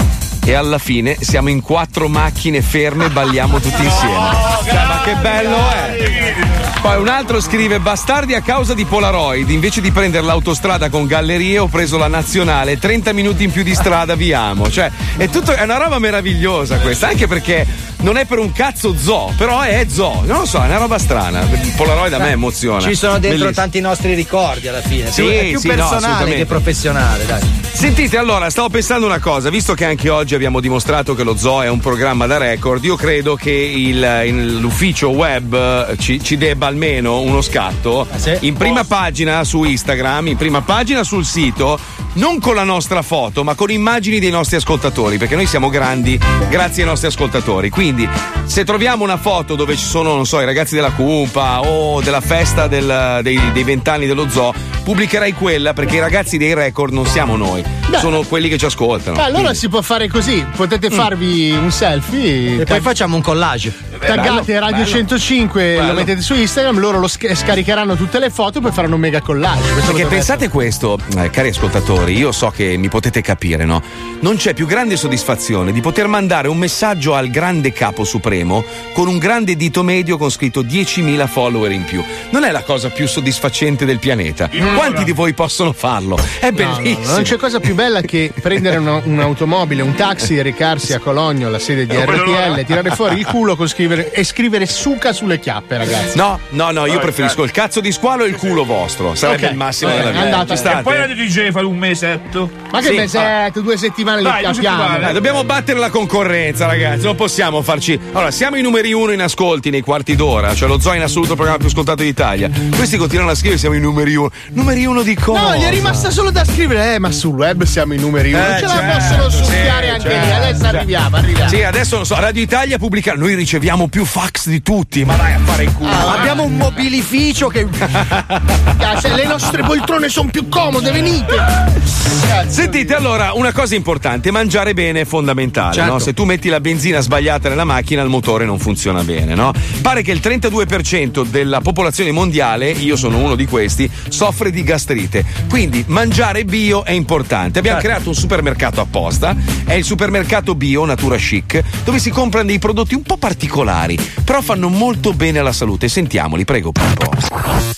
e alla fine siamo in quattro macchine ferme e balliamo tutti insieme. Cioè, ma che bello è! Poi un altro scrive bastardi a causa di Polaroid, invece di prendere l'autostrada con gallerie ho preso la nazionale, 30 minuti in più di strada viamo. Cioè, è, tutto, è una roba meravigliosa questa, anche perché non è per un cazzo zoo, però è zoo. Non lo so, è una roba strana. Polaroid a me emoziona. Ci sono dentro Bellissimo. tanti nostri ricordi alla fine. Sì, è più sì, no, personale assolutamente. che professionale, dai. Sentite, allora, stavo pensando una cosa, visto che anche oggi abbiamo dimostrato che lo zoo è un programma da record, io credo che il- il- l'ufficio web eh, ci, ci debba almeno uno scatto in prima pagina su Instagram, in prima pagina sul sito, non con la nostra foto, ma con immagini dei nostri ascoltatori, perché noi siamo grandi grazie ai nostri ascoltatori. Quindi, se troviamo una foto dove ci sono, non so, i ragazzi della Cumpa o della festa del- dei dei vent'anni dello zoo, pubblicherai quella perché i ragazzi dei record non siamo noi, sono quelli che ci ascoltano. Beh, allora Quindi- si può fare così: potete farvi un selfie E poi facciamo un collage. Taggate Bello, Radio bello. 105, Bello. lo mettete su Instagram, loro lo sc- scaricheranno tutte le foto e poi faranno un mega collage. Questo Perché pensate questo, eh, cari ascoltatori, io so che mi potete capire, no? Non c'è più grande soddisfazione di poter mandare un messaggio al grande capo supremo con un grande dito medio con scritto 10.000 follower in più. Non è la cosa più soddisfacente del pianeta. Quanti di voi possono farlo? È No, no, bellissimo. non c'è cosa più bella che prendere una- un'automobile, un taxi e recarsi a Cologno, alla sede di Eh, RTL, tirare fuori il culo con scrivere, e scrivere suca sulle chiappe, ragazzi. No, no, no, io preferisco il cazzo di squalo e il culo vostro. Sarebbe Ok, il massimo ok, della vita. andata. Ci state? E poi la DJ fa un mesetto. Ma che Sì, mesetto, due settimane Dai, settimane. Eh, dobbiamo battere la concorrenza, ragazzi. Non possiamo farci. Allora, siamo i numeri uno in ascolti nei quarti d'ora. Cioè, lo zoo in assoluto il programma più ascoltato d'Italia. Questi continuano a scrivere: siamo i numeri uno. Numeri uno di cosa? No, gli è rimasta solo da scrivere, eh, ma sul web siamo i numeri uno. Eh, Ce la certo, possono sì, succhiare anche lì. certo, Adesso certo. arriviamo, arriviamo. Sì, adesso non so, Radio Italia pubblica. Noi riceviamo più fax di tutti, ma vai a fare il culo. Ah, Abbiamo un mobilificio che. *laughs* Ah, se le nostre poltrone sono più comode, venite. Sentite, allora, una cosa importante: mangiare bene è fondamentale. Certo. no? Se tu metti la benzina sbagliata nella macchina, il motore non funziona bene. No? Pare che il 32% della popolazione mondiale, io sono uno di questi, soffre di gastrite. Quindi mangiare bio è importante. Abbiamo Certo. creato un supermercato apposta, è il supermercato bio Natura Chic, dove si comprano dei prodotti un po' particolari, però fanno molto bene alla salute. Sentiamoli, prego, Pippo.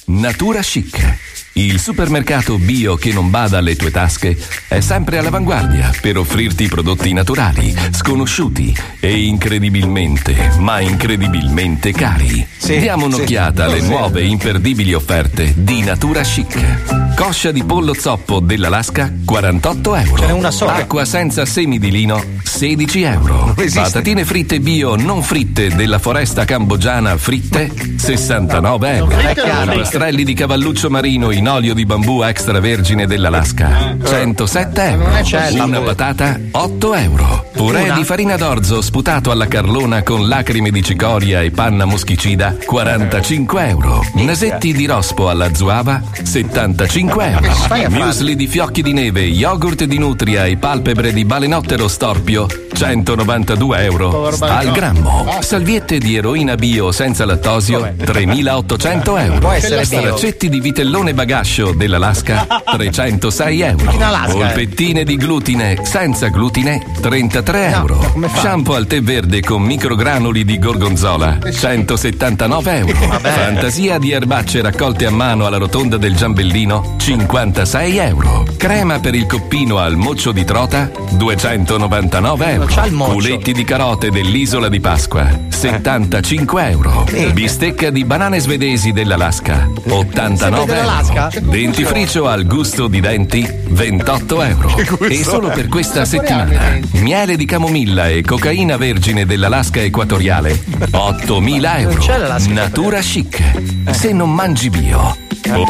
Natura Chic. Il supermercato bio che non bada alle tue tasche è sempre all'avanguardia per offrirti prodotti naturali, sconosciuti e incredibilmente, ma incredibilmente cari. Sì, Diamo un'occhiata sì. alle Sì. nuove imperdibili offerte di Natura Chic. Coscia di pollo zoppo dell'Alaska 48 euro. Ce n'è una sola. Acqua senza semi di lino 16 euro. Patatine fritte bio non fritte della foresta cambogiana fritte 69 euro. Rastrelli di cavalluccio marino in olio di bambù extravergine dell'Alaska 107 euro. non è possibile. Una patata 8 euro. Purè di farina d'orzo sputato alla carlona con lacrime di cicoria e panna moschicida 45 euro. Nasetti di rospo alla zuava 75 euro. Muesli di fiocchi di neve, yogurt di nutria e palpebre di balenottero storpio 192 euro al grammo. Salviette di eroina bio senza lattosio 3800 euro. Straccetti di vitellone bagascio dell'Alaska *laughs* 306 euro. Eh. Polpettine di glutine senza glutine 33 euro. come fa? Shampoo al tè verde con microgranuli di gorgonzola 179 euro. *laughs* Fantasia di erbacce raccolte a mano alla rotonda del giambellino 56 euro. Crema per il coppino al moccio di trota 299 euro. Culetti di carote dell'isola di Pasqua, 75 euro. Bistecca di banane svedesi dell'Alaska, 89 Sempre euro. dell'Alaska? Dentifricio al gusto di denti, 28 euro. E solo per questa settimana, miele di camomilla e cocaina vergine dell'Alaska equatoriale, 8000 euro. Natura chic. Se non mangi bio. oh,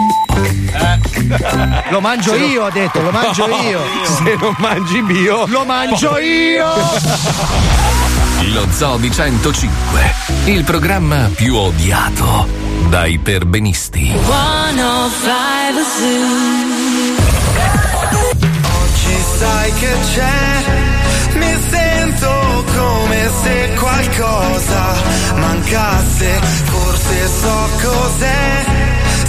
Lo mangio no- io, ha detto, lo mangio *laughs* No, io. Se non mangi bio. Lo mangio io! *laughs* Lo Zoo di 105, il programma più odiato dai perbenisti. 105 Zoo. Oggi sai che c'è, mi sento come se qualcosa mancasse, forse so cos'è,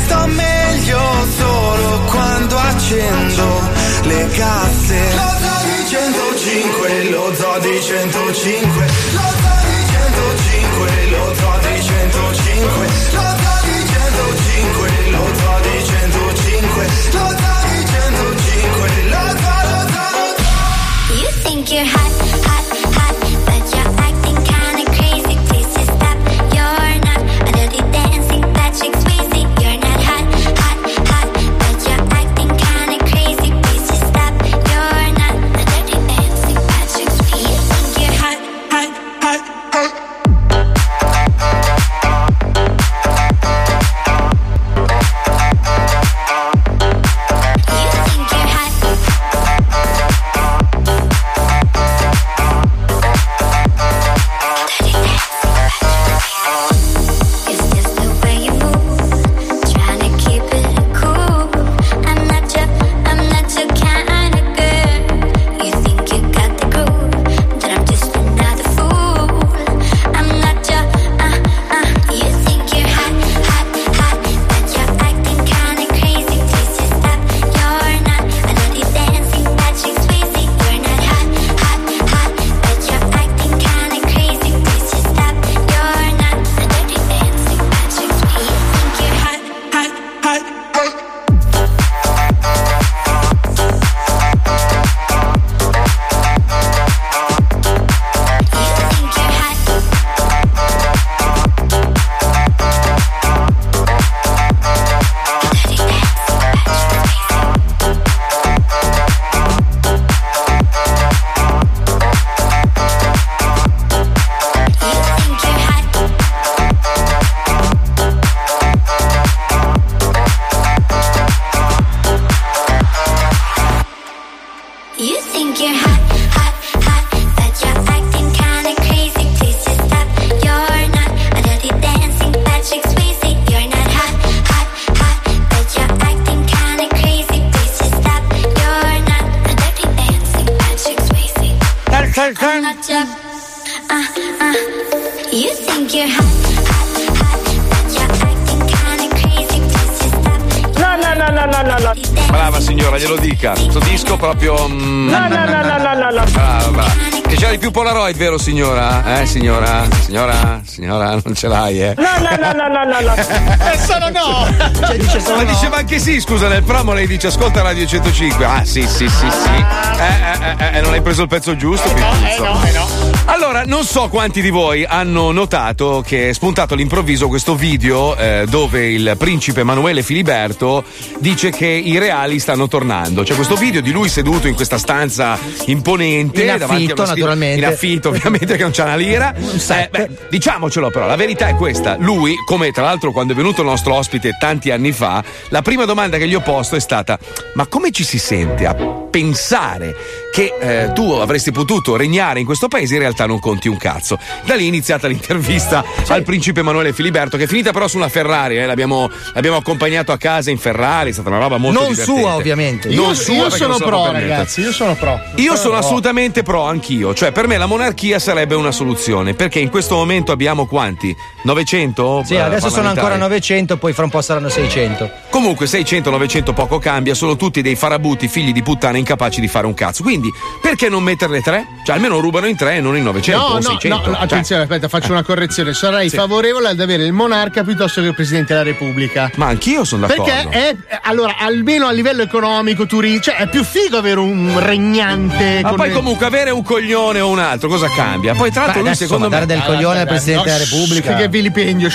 sto meglio solo quando accendo le casse. Lo zoo di 105, lo zoo di 105, lo zoo di 105, lo zoo di 105, lo zoo di 105, You think you're hot, signora? Eh, signora? Signora? Non ce l'hai, eh? No, no, no, no, no, no, no. E sono no! Cioè, dice solo Ma no. diceva anche sì, scusa, nel promo lei dice ascolta Radio 105. Ah, sì, sì, sì, sì. Eh, eh, eh, eh, non hai preso il pezzo giusto, Pippuzzo. eh no, eh no. Allora, non so quanti di voi hanno notato che è spuntato all'improvviso questo video eh, dove il principe Emanuele Filiberto dice che i reali stanno tornando. C'è questo video di lui seduto in questa stanza imponente. In affitto, naturalmente. In affitto, ovviamente, che non c'ha una lira. Eh, beh, diciamocelo però, la verità è questa. Lui, come tra l'altro quando è venuto il nostro ospite tanti anni fa, la prima domanda che gli ho posto è stata: ma come ci si sente a pensare che eh, tu avresti potuto regnare in questo paese in realtà non conti un cazzo. Da lì è iniziata l'intervista al principe Emanuele Filiberto, che è finita però su una Ferrari, eh, l'abbiamo, l'abbiamo accompagnato a casa in Ferrari, è stata una roba molto Non divertente. sua, ovviamente. Non Io, sua, io sono pro, ragazzi. Io sono pro. Io sono pro. assolutamente pro anch'io, cioè per me la monarchia sarebbe una soluzione, perché in questo momento abbiamo quanti? 900? Sì, eh, adesso sono ancora 900, poi fra un po' saranno 600. Comunque 600-900 poco cambia, sono tutti dei farabutti, figli di puttana incapaci di fare un cazzo. Quindi Quindi perché non metterle tre? Cioè almeno rubano in tre e non in 900 No, o no, 600. no, no, Cioè, attenzione, aspetta, faccio una correzione. Sarei Sì. favorevole ad avere il monarca piuttosto che il presidente della Repubblica. Ma anch'io sono d'accordo. Perché è, allora, almeno a livello economico, turi- cioè è più figo avere un regnante. Ma poi le- comunque avere un coglione o un altro cosa cambia? Poi tra l'altro Beh, lui adesso, secondo ma me dare del coglione al Presidente della Repubblica. Che vilipendio.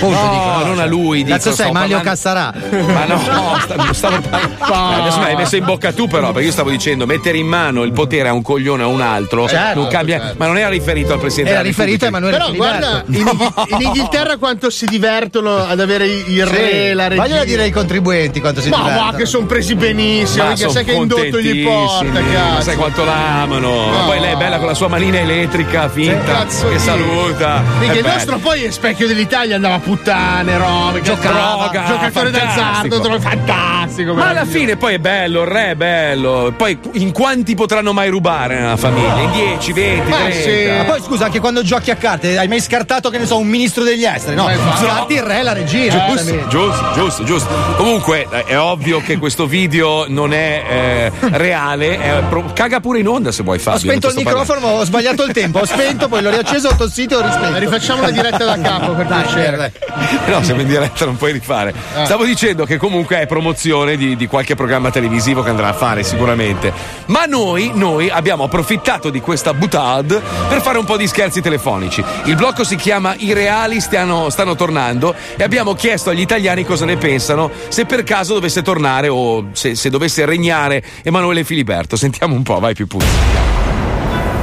No, non a lui. dico, Cazzo sei, Manlio parlando- Cassarà? Ma no, sta- stavo *laughs* parlando. Adesso mi hai messo in bocca tu, però, perché io stavo dicendo mettere in mano il potere a un coglione o a un altro. Certo, non cambia. certo. Ma non era riferito al presidente Era riferito a. Emanuele Però guarda, in, in Inghilterra quanto si divertono ad avere il re, la regina. Voglio dire ai contribuenti quanto si Ma divertono. va che sono presi benissimo, Ma sai che indotto gli porta, Ma sai cazzo. quanto l'amano? Ma No. poi lei è bella con la sua manina elettrica finta Cazzo che saluta. Perché il nostro poi è specchio dell'Italia, andava a puttane, robe, Giocava, droga, giocatore d'azzardo, fantastico. Ma alla fine poi è bello, il re è bello. Poi in quanti potranno mai rubare nella famiglia? In 10, 20, Ma 30. sì. Ma poi scusa, anche quando giochi a carte, hai mai scartato, che ne so, un ministro degli esteri? No, Eh, no. scarti il re e la regina. Giusto, veramente. giusto, giusto, giusto. Comunque eh, è ovvio che questo video non è eh, reale. è pro- caga pure in onda se vuoi Fabio. Ho spento il ti microfono, ma ho sbagliato il tempo. Ho spento, poi l'ho riacceso, ho tossito e ho rispento. Rifacciamo la diretta da capo per piacere. parlando. No, siamo in diretta, non puoi rifare. Ah. Stavo dicendo che comunque è promozione di, di qualche programma televisivo che andrà a fare sicuramente. Ma noi, noi abbiamo approfittato di questa butade per fare un po' di scherzi telefonici. Il blocco si chiama I reali stiano- stanno tornando e abbiamo chiesto agli italiani cosa ne pensano se per caso dovesse tornare o se, se dovesse regnare Emanuele Filiberto. Sentiamo un po', vai più punti.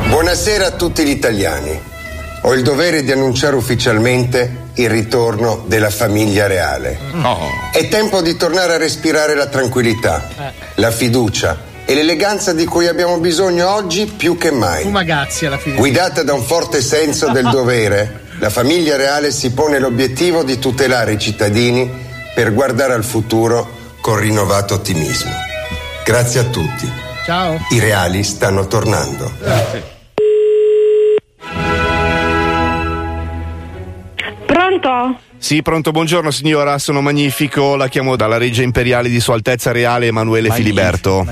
Buonasera a tutti gli italiani. Ho il dovere di annunciare ufficialmente il ritorno della famiglia reale. È tempo di tornare a respirare la tranquillità, la fiducia e l'eleganza di cui abbiamo bisogno oggi più che mai. Fumagazzi alla fine. Guidata da un forte senso del dovere, la famiglia reale si pone l'obiettivo di tutelare i cittadini per guardare al futuro con rinnovato ottimismo. Grazie a tutti. Ciao. I reali stanno tornando. Pronto? Sì, pronto, buongiorno signora, sono Magnifico, la chiamo dalla Regia Imperiale di Sua Altezza Reale Emanuele Filiberto.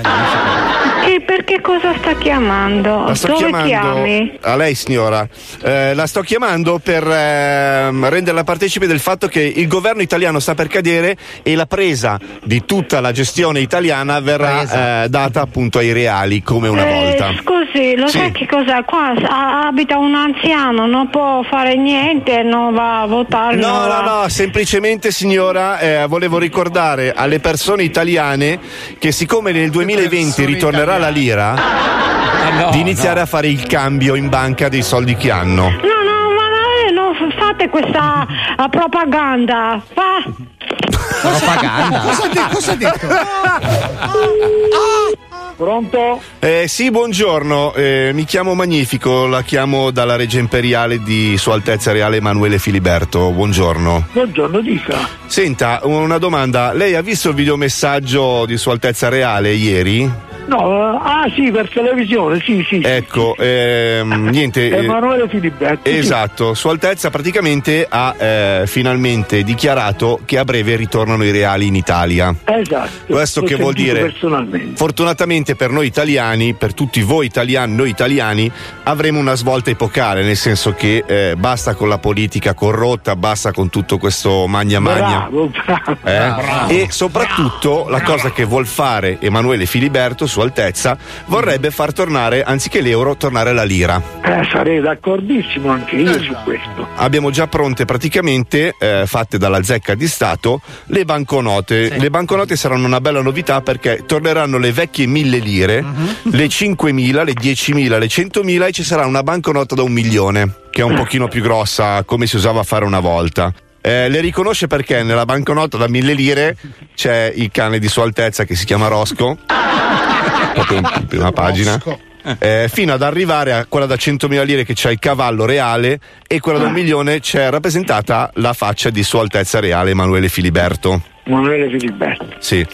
E perché cosa sta chiamando? La sto Dove chiamando chiami? a lei signora, Eh, la sto chiamando per ehm, renderla partecipe del fatto che il governo italiano sta per cadere e la presa di tutta la gestione italiana verrà eh, data appunto ai reali come una Eh, volta. Scusi, lo Sì. sai che cosa? Qua abita un anziano, non può fare niente, non va a votare. No, no, va- no, semplicemente signora, eh, volevo ricordare alle persone italiane che siccome nel 2020 ritornerà la lira, di iniziare a fare il cambio in banca dei soldi che hanno. No, no, ma non fate questa eh, propaganda. Fa. Propaganda? Cosa cosa ha detto? *laughs* Pronto? Eh, sì, buongiorno, eh, mi chiamo Magnifico, la chiamo dalla Regia Imperiale di Sua Altezza Reale Emanuele Filiberto. Buongiorno. Buongiorno, dica. Senta, una domanda, lei ha visto il videomessaggio di Sua Altezza Reale ieri? No, eh, ah sì, per televisione, sì, sì. Ecco, ehm, *laughs* niente. eh, Emanuele Filiberti. sì. Esatto, Sua Altezza praticamente ha eh, finalmente dichiarato che a breve ritornano i reali in Italia. Esatto. Questo che vuol dire? Personalmente. Fortunatamente per noi italiani, per tutti voi italiani, noi italiani, avremo una svolta epocale, nel senso che eh, basta con la politica corrotta, basta con tutto questo magna magna. Bravo, bravo. Eh? bravo. E soprattutto la cosa che vuol fare Emanuele Filiberto, Sua Altezza, vorrebbe far tornare, anziché l'euro, tornare la lira. Eh, sarei d'accordissimo anche io su questo. Abbiamo già pronte praticamente, eh, fatte dalla zecca di Stato, le banconote. Le banconote saranno una bella novità perché torneranno le vecchie mille lire, le 5.000, le 10.000, le 100.000 e ci sarà una banconota da un milione, che è un pochino più grossa, come si usava a fare una volta. Eh, le riconosce perché nella banconota da mille lire c'è il cane di Sua Altezza che si chiama Rosco, proprio in prima pagina. Eh, fino ad arrivare a quella da 100.000 lire che c'è il cavallo reale e quella da un milione c'è rappresentata la faccia di Sua Altezza Reale Emanuele Filiberto. Emanuele Filiberti. Sì.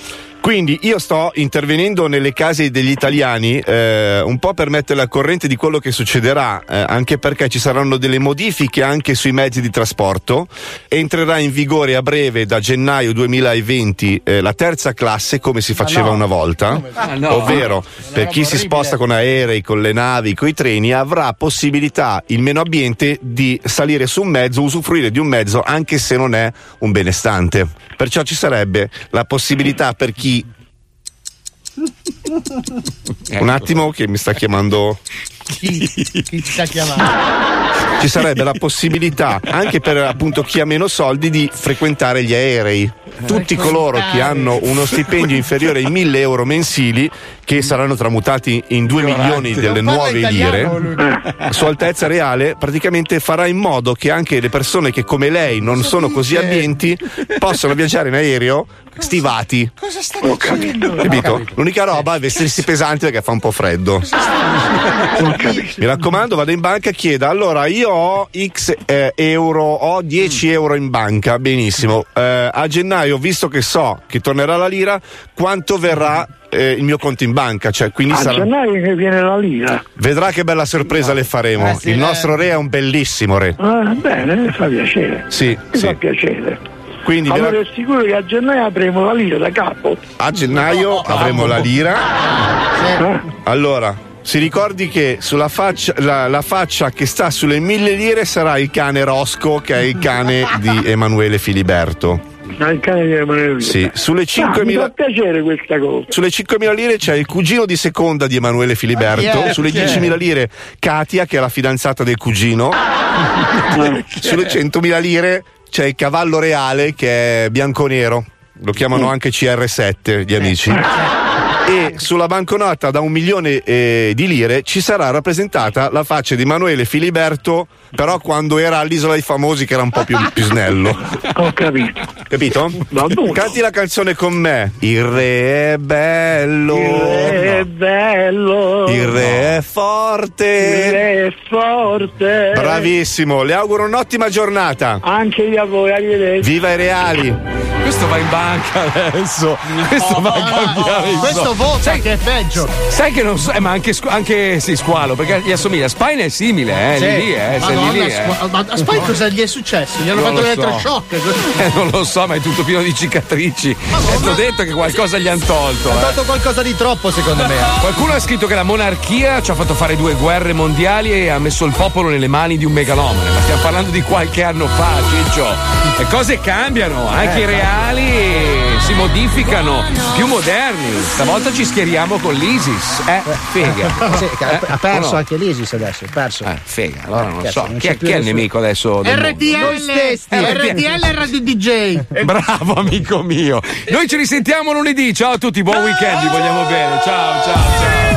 Quindi io sto intervenendo nelle case degli italiani eh, un po' per mettere al corrente di quello che succederà, eh, anche perché ci saranno delle modifiche anche sui mezzi di trasporto. Entrerà in vigore a breve da gennaio 2020 eh, la terza classe come si faceva no. una volta, Ah, no. ovvero per chi si sposta con aerei, con le navi, con i treni avrà possibilità il meno ambiente di salire su un mezzo, usufruire di un mezzo anche se non è un benestante. Perciò ci sarebbe la possibilità per chi un attimo che mi sta chiamando Chi, chi sta chiamando? ci sarebbe la possibilità anche per appunto chi ha meno soldi di frequentare gli aerei. Tutti coloro che hanno uno stipendio inferiore ai 1000 euro mensili, che saranno tramutati in 2 milioni delle nuove italiano, lire, Sua Altezza Reale praticamente farà in modo che anche le persone che come lei non sono così abbienti possano viaggiare in aereo stivati. Cosa sta dicendo? Capito? L'unica roba è vestirsi pesanti perché fa un po' freddo. Mi raccomando, vada in banca e chieda. Allora, io ho X eh, euro, ho 10 euro in banca. Benissimo. Eh, a gennaio, visto che so che tornerà la lira, quanto verrà eh, il mio conto in banca? Cioè, quindi A sarà. gennaio che viene la lira. Vedrà che bella sorpresa le faremo. Eh sì, il eh. nostro re è un bellissimo re. Ah, bene, mi fa piacere. Sì, Mi sì. fa piacere. Quindi allora rac- è sicuro che a gennaio avremo la lira da capo. a gennaio avremo la lira. Eh? Allora, si ricordi che sulla faccia, la, la faccia che sta sulle mille lire sarà il cane Rosco, che è il cane di Emanuele Filiberto. Ah, il cane di Emanuele. Sì, sulle Ah, mi 5.000 fa piacere questa cosa. sulle 5.000 lire c'è il cugino di seconda di Emanuele Filiberto, Ah, è? sulle Chi è? 10.000 lire Katia che è la fidanzata del cugino, *laughs* sulle 100.000 lire c'è il cavallo reale che è bianco-nero, lo chiamano anche CR7 gli amici. E sulla banconota da un milione eh, di lire ci sarà rappresentata la faccia di Emanuele Filiberto, però quando era all'isola dei famosi che era un po' più, più snello. *laughs* Ho capito. Capito? Canti la canzone con me. Il re è bello. Il re è bello. Il re è forte. Il re è forte. Bravissimo, le auguro un'ottima giornata. Anche io a voi, arrivederci. Viva i reali. Questo va in banca adesso. Questo va a cambiare i Questo vota Sai, che è peggio. sai che non so, eh, ma anche, anche sì, squalo, perché gli assomiglia. Spine è simile, eh, lì, lì, eh, sei lì, Madonna, eh. ma a Spike cosa gli è successo? Gli hanno Non fatto lo l'elettroshock. *laughs* Eh, non lo so, ma è tutto pieno di cicatrici. E ti ho detto che qualcosa gli hanno tolto. Ha eh. tolto qualcosa di troppo, secondo me. Qualcuno ha scritto che la monarchia ci ha fatto fare due guerre mondiali e ha messo il popolo nelle mani di un megalomane. Ma stiamo parlando di qualche anno fa, Ciccio. Le cose cambiano, anche Eh, i reali si modificano, più moderni. Stavolta ci schieriamo con l'ISIS. Eh, figa. *laughs* Sì, ha- Eh, ha perso no? anche l'ISIS adesso. Ha perso. Eh, figa, allora non Cazzo, so. non Chi è, chi è il nemico adesso? mondo? RTL, RTL e Radio DJ. *laughs* Bravo amico mio. Noi ci risentiamo lunedì. Ciao a tutti, buon weekend, vi vogliamo bene. Ciao, ciao, ciao.